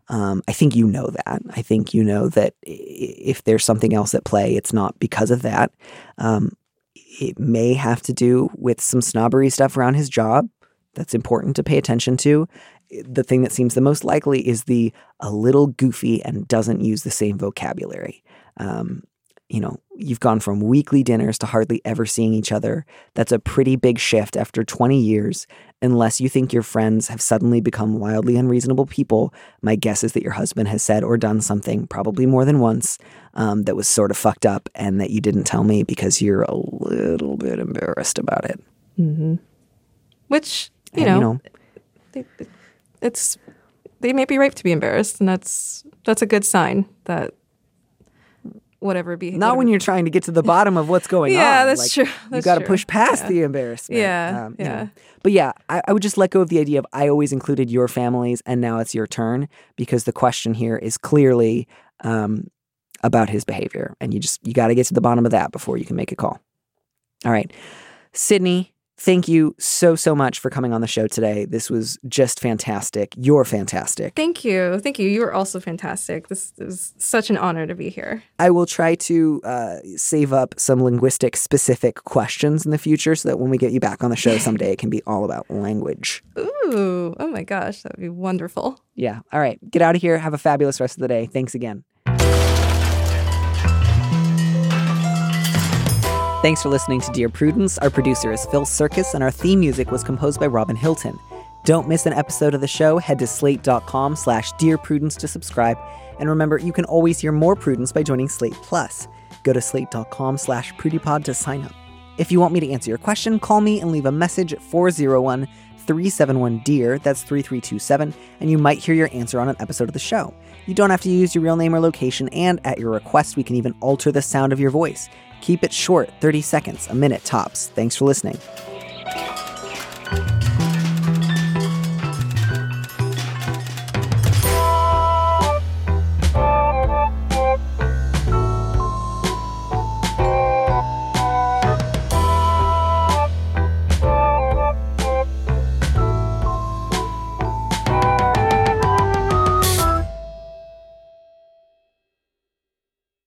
Um, I think you know that. I think you know that if there's something else at play, it's not because of that. Um, it may have to do with some snobbery stuff around his job that's important to pay attention to the thing that seems the most likely is the a little goofy and doesn't use the same vocabulary. Um, you know, you've gone from weekly dinners to hardly ever seeing each other. That's a pretty big shift after 20 years. Unless you think your friends have suddenly become wildly unreasonable people, my guess is that your husband has said or done something, probably more than once, um, that was sort of fucked up and that you didn't tell me because you're a little bit embarrassed about it. Mm-hmm. Which, you And, know, they, it's they may be right to be embarrassed, and that's that's a good sign that whatever be Not when you're trying to get to the bottom of what's going <laughs> on. Yeah, that's Like, true. you That's got to push past Yeah. the embarrassment. Yeah, um, you know. yeah. But yeah, I, I would just let go of the idea of I always included your families and now it's your turn because the question here is clearly um, about his behavior. And you just, you got to get to the bottom of that before you can make a call. All right. Sydney, thank you so, so much for coming on the show today. This was just fantastic. You're fantastic. Thank you, thank you. You were also fantastic. This is such an honor to be here. I will try to uh, save up some linguistic specific questions in the future so that when we get you back on the show <laughs> someday, it can be all about language. Ooh, oh my gosh, that would be wonderful. Yeah. All right. Get out of here. Have a fabulous rest of the day. Thanks again. Thanks for listening to Dear Prudence. Our producer is Phil Surkis, and our theme music was composed by Robin Hilton. Don't miss an episode of the show. Head to slate.com slash Dear Prudence to subscribe. And remember, you can always hear more Prudence by joining Slate Plus. Go to slate.com slash prudypod to sign up. If you want me to answer your question, call me and leave a message at 401 371 DEAR, that's 3327, and you might hear your answer on an episode of the show. You don't have to use your real name or location, and at your request, we can even alter the sound of your voice. Keep it short, 30 seconds, a minute tops. Thanks for listening.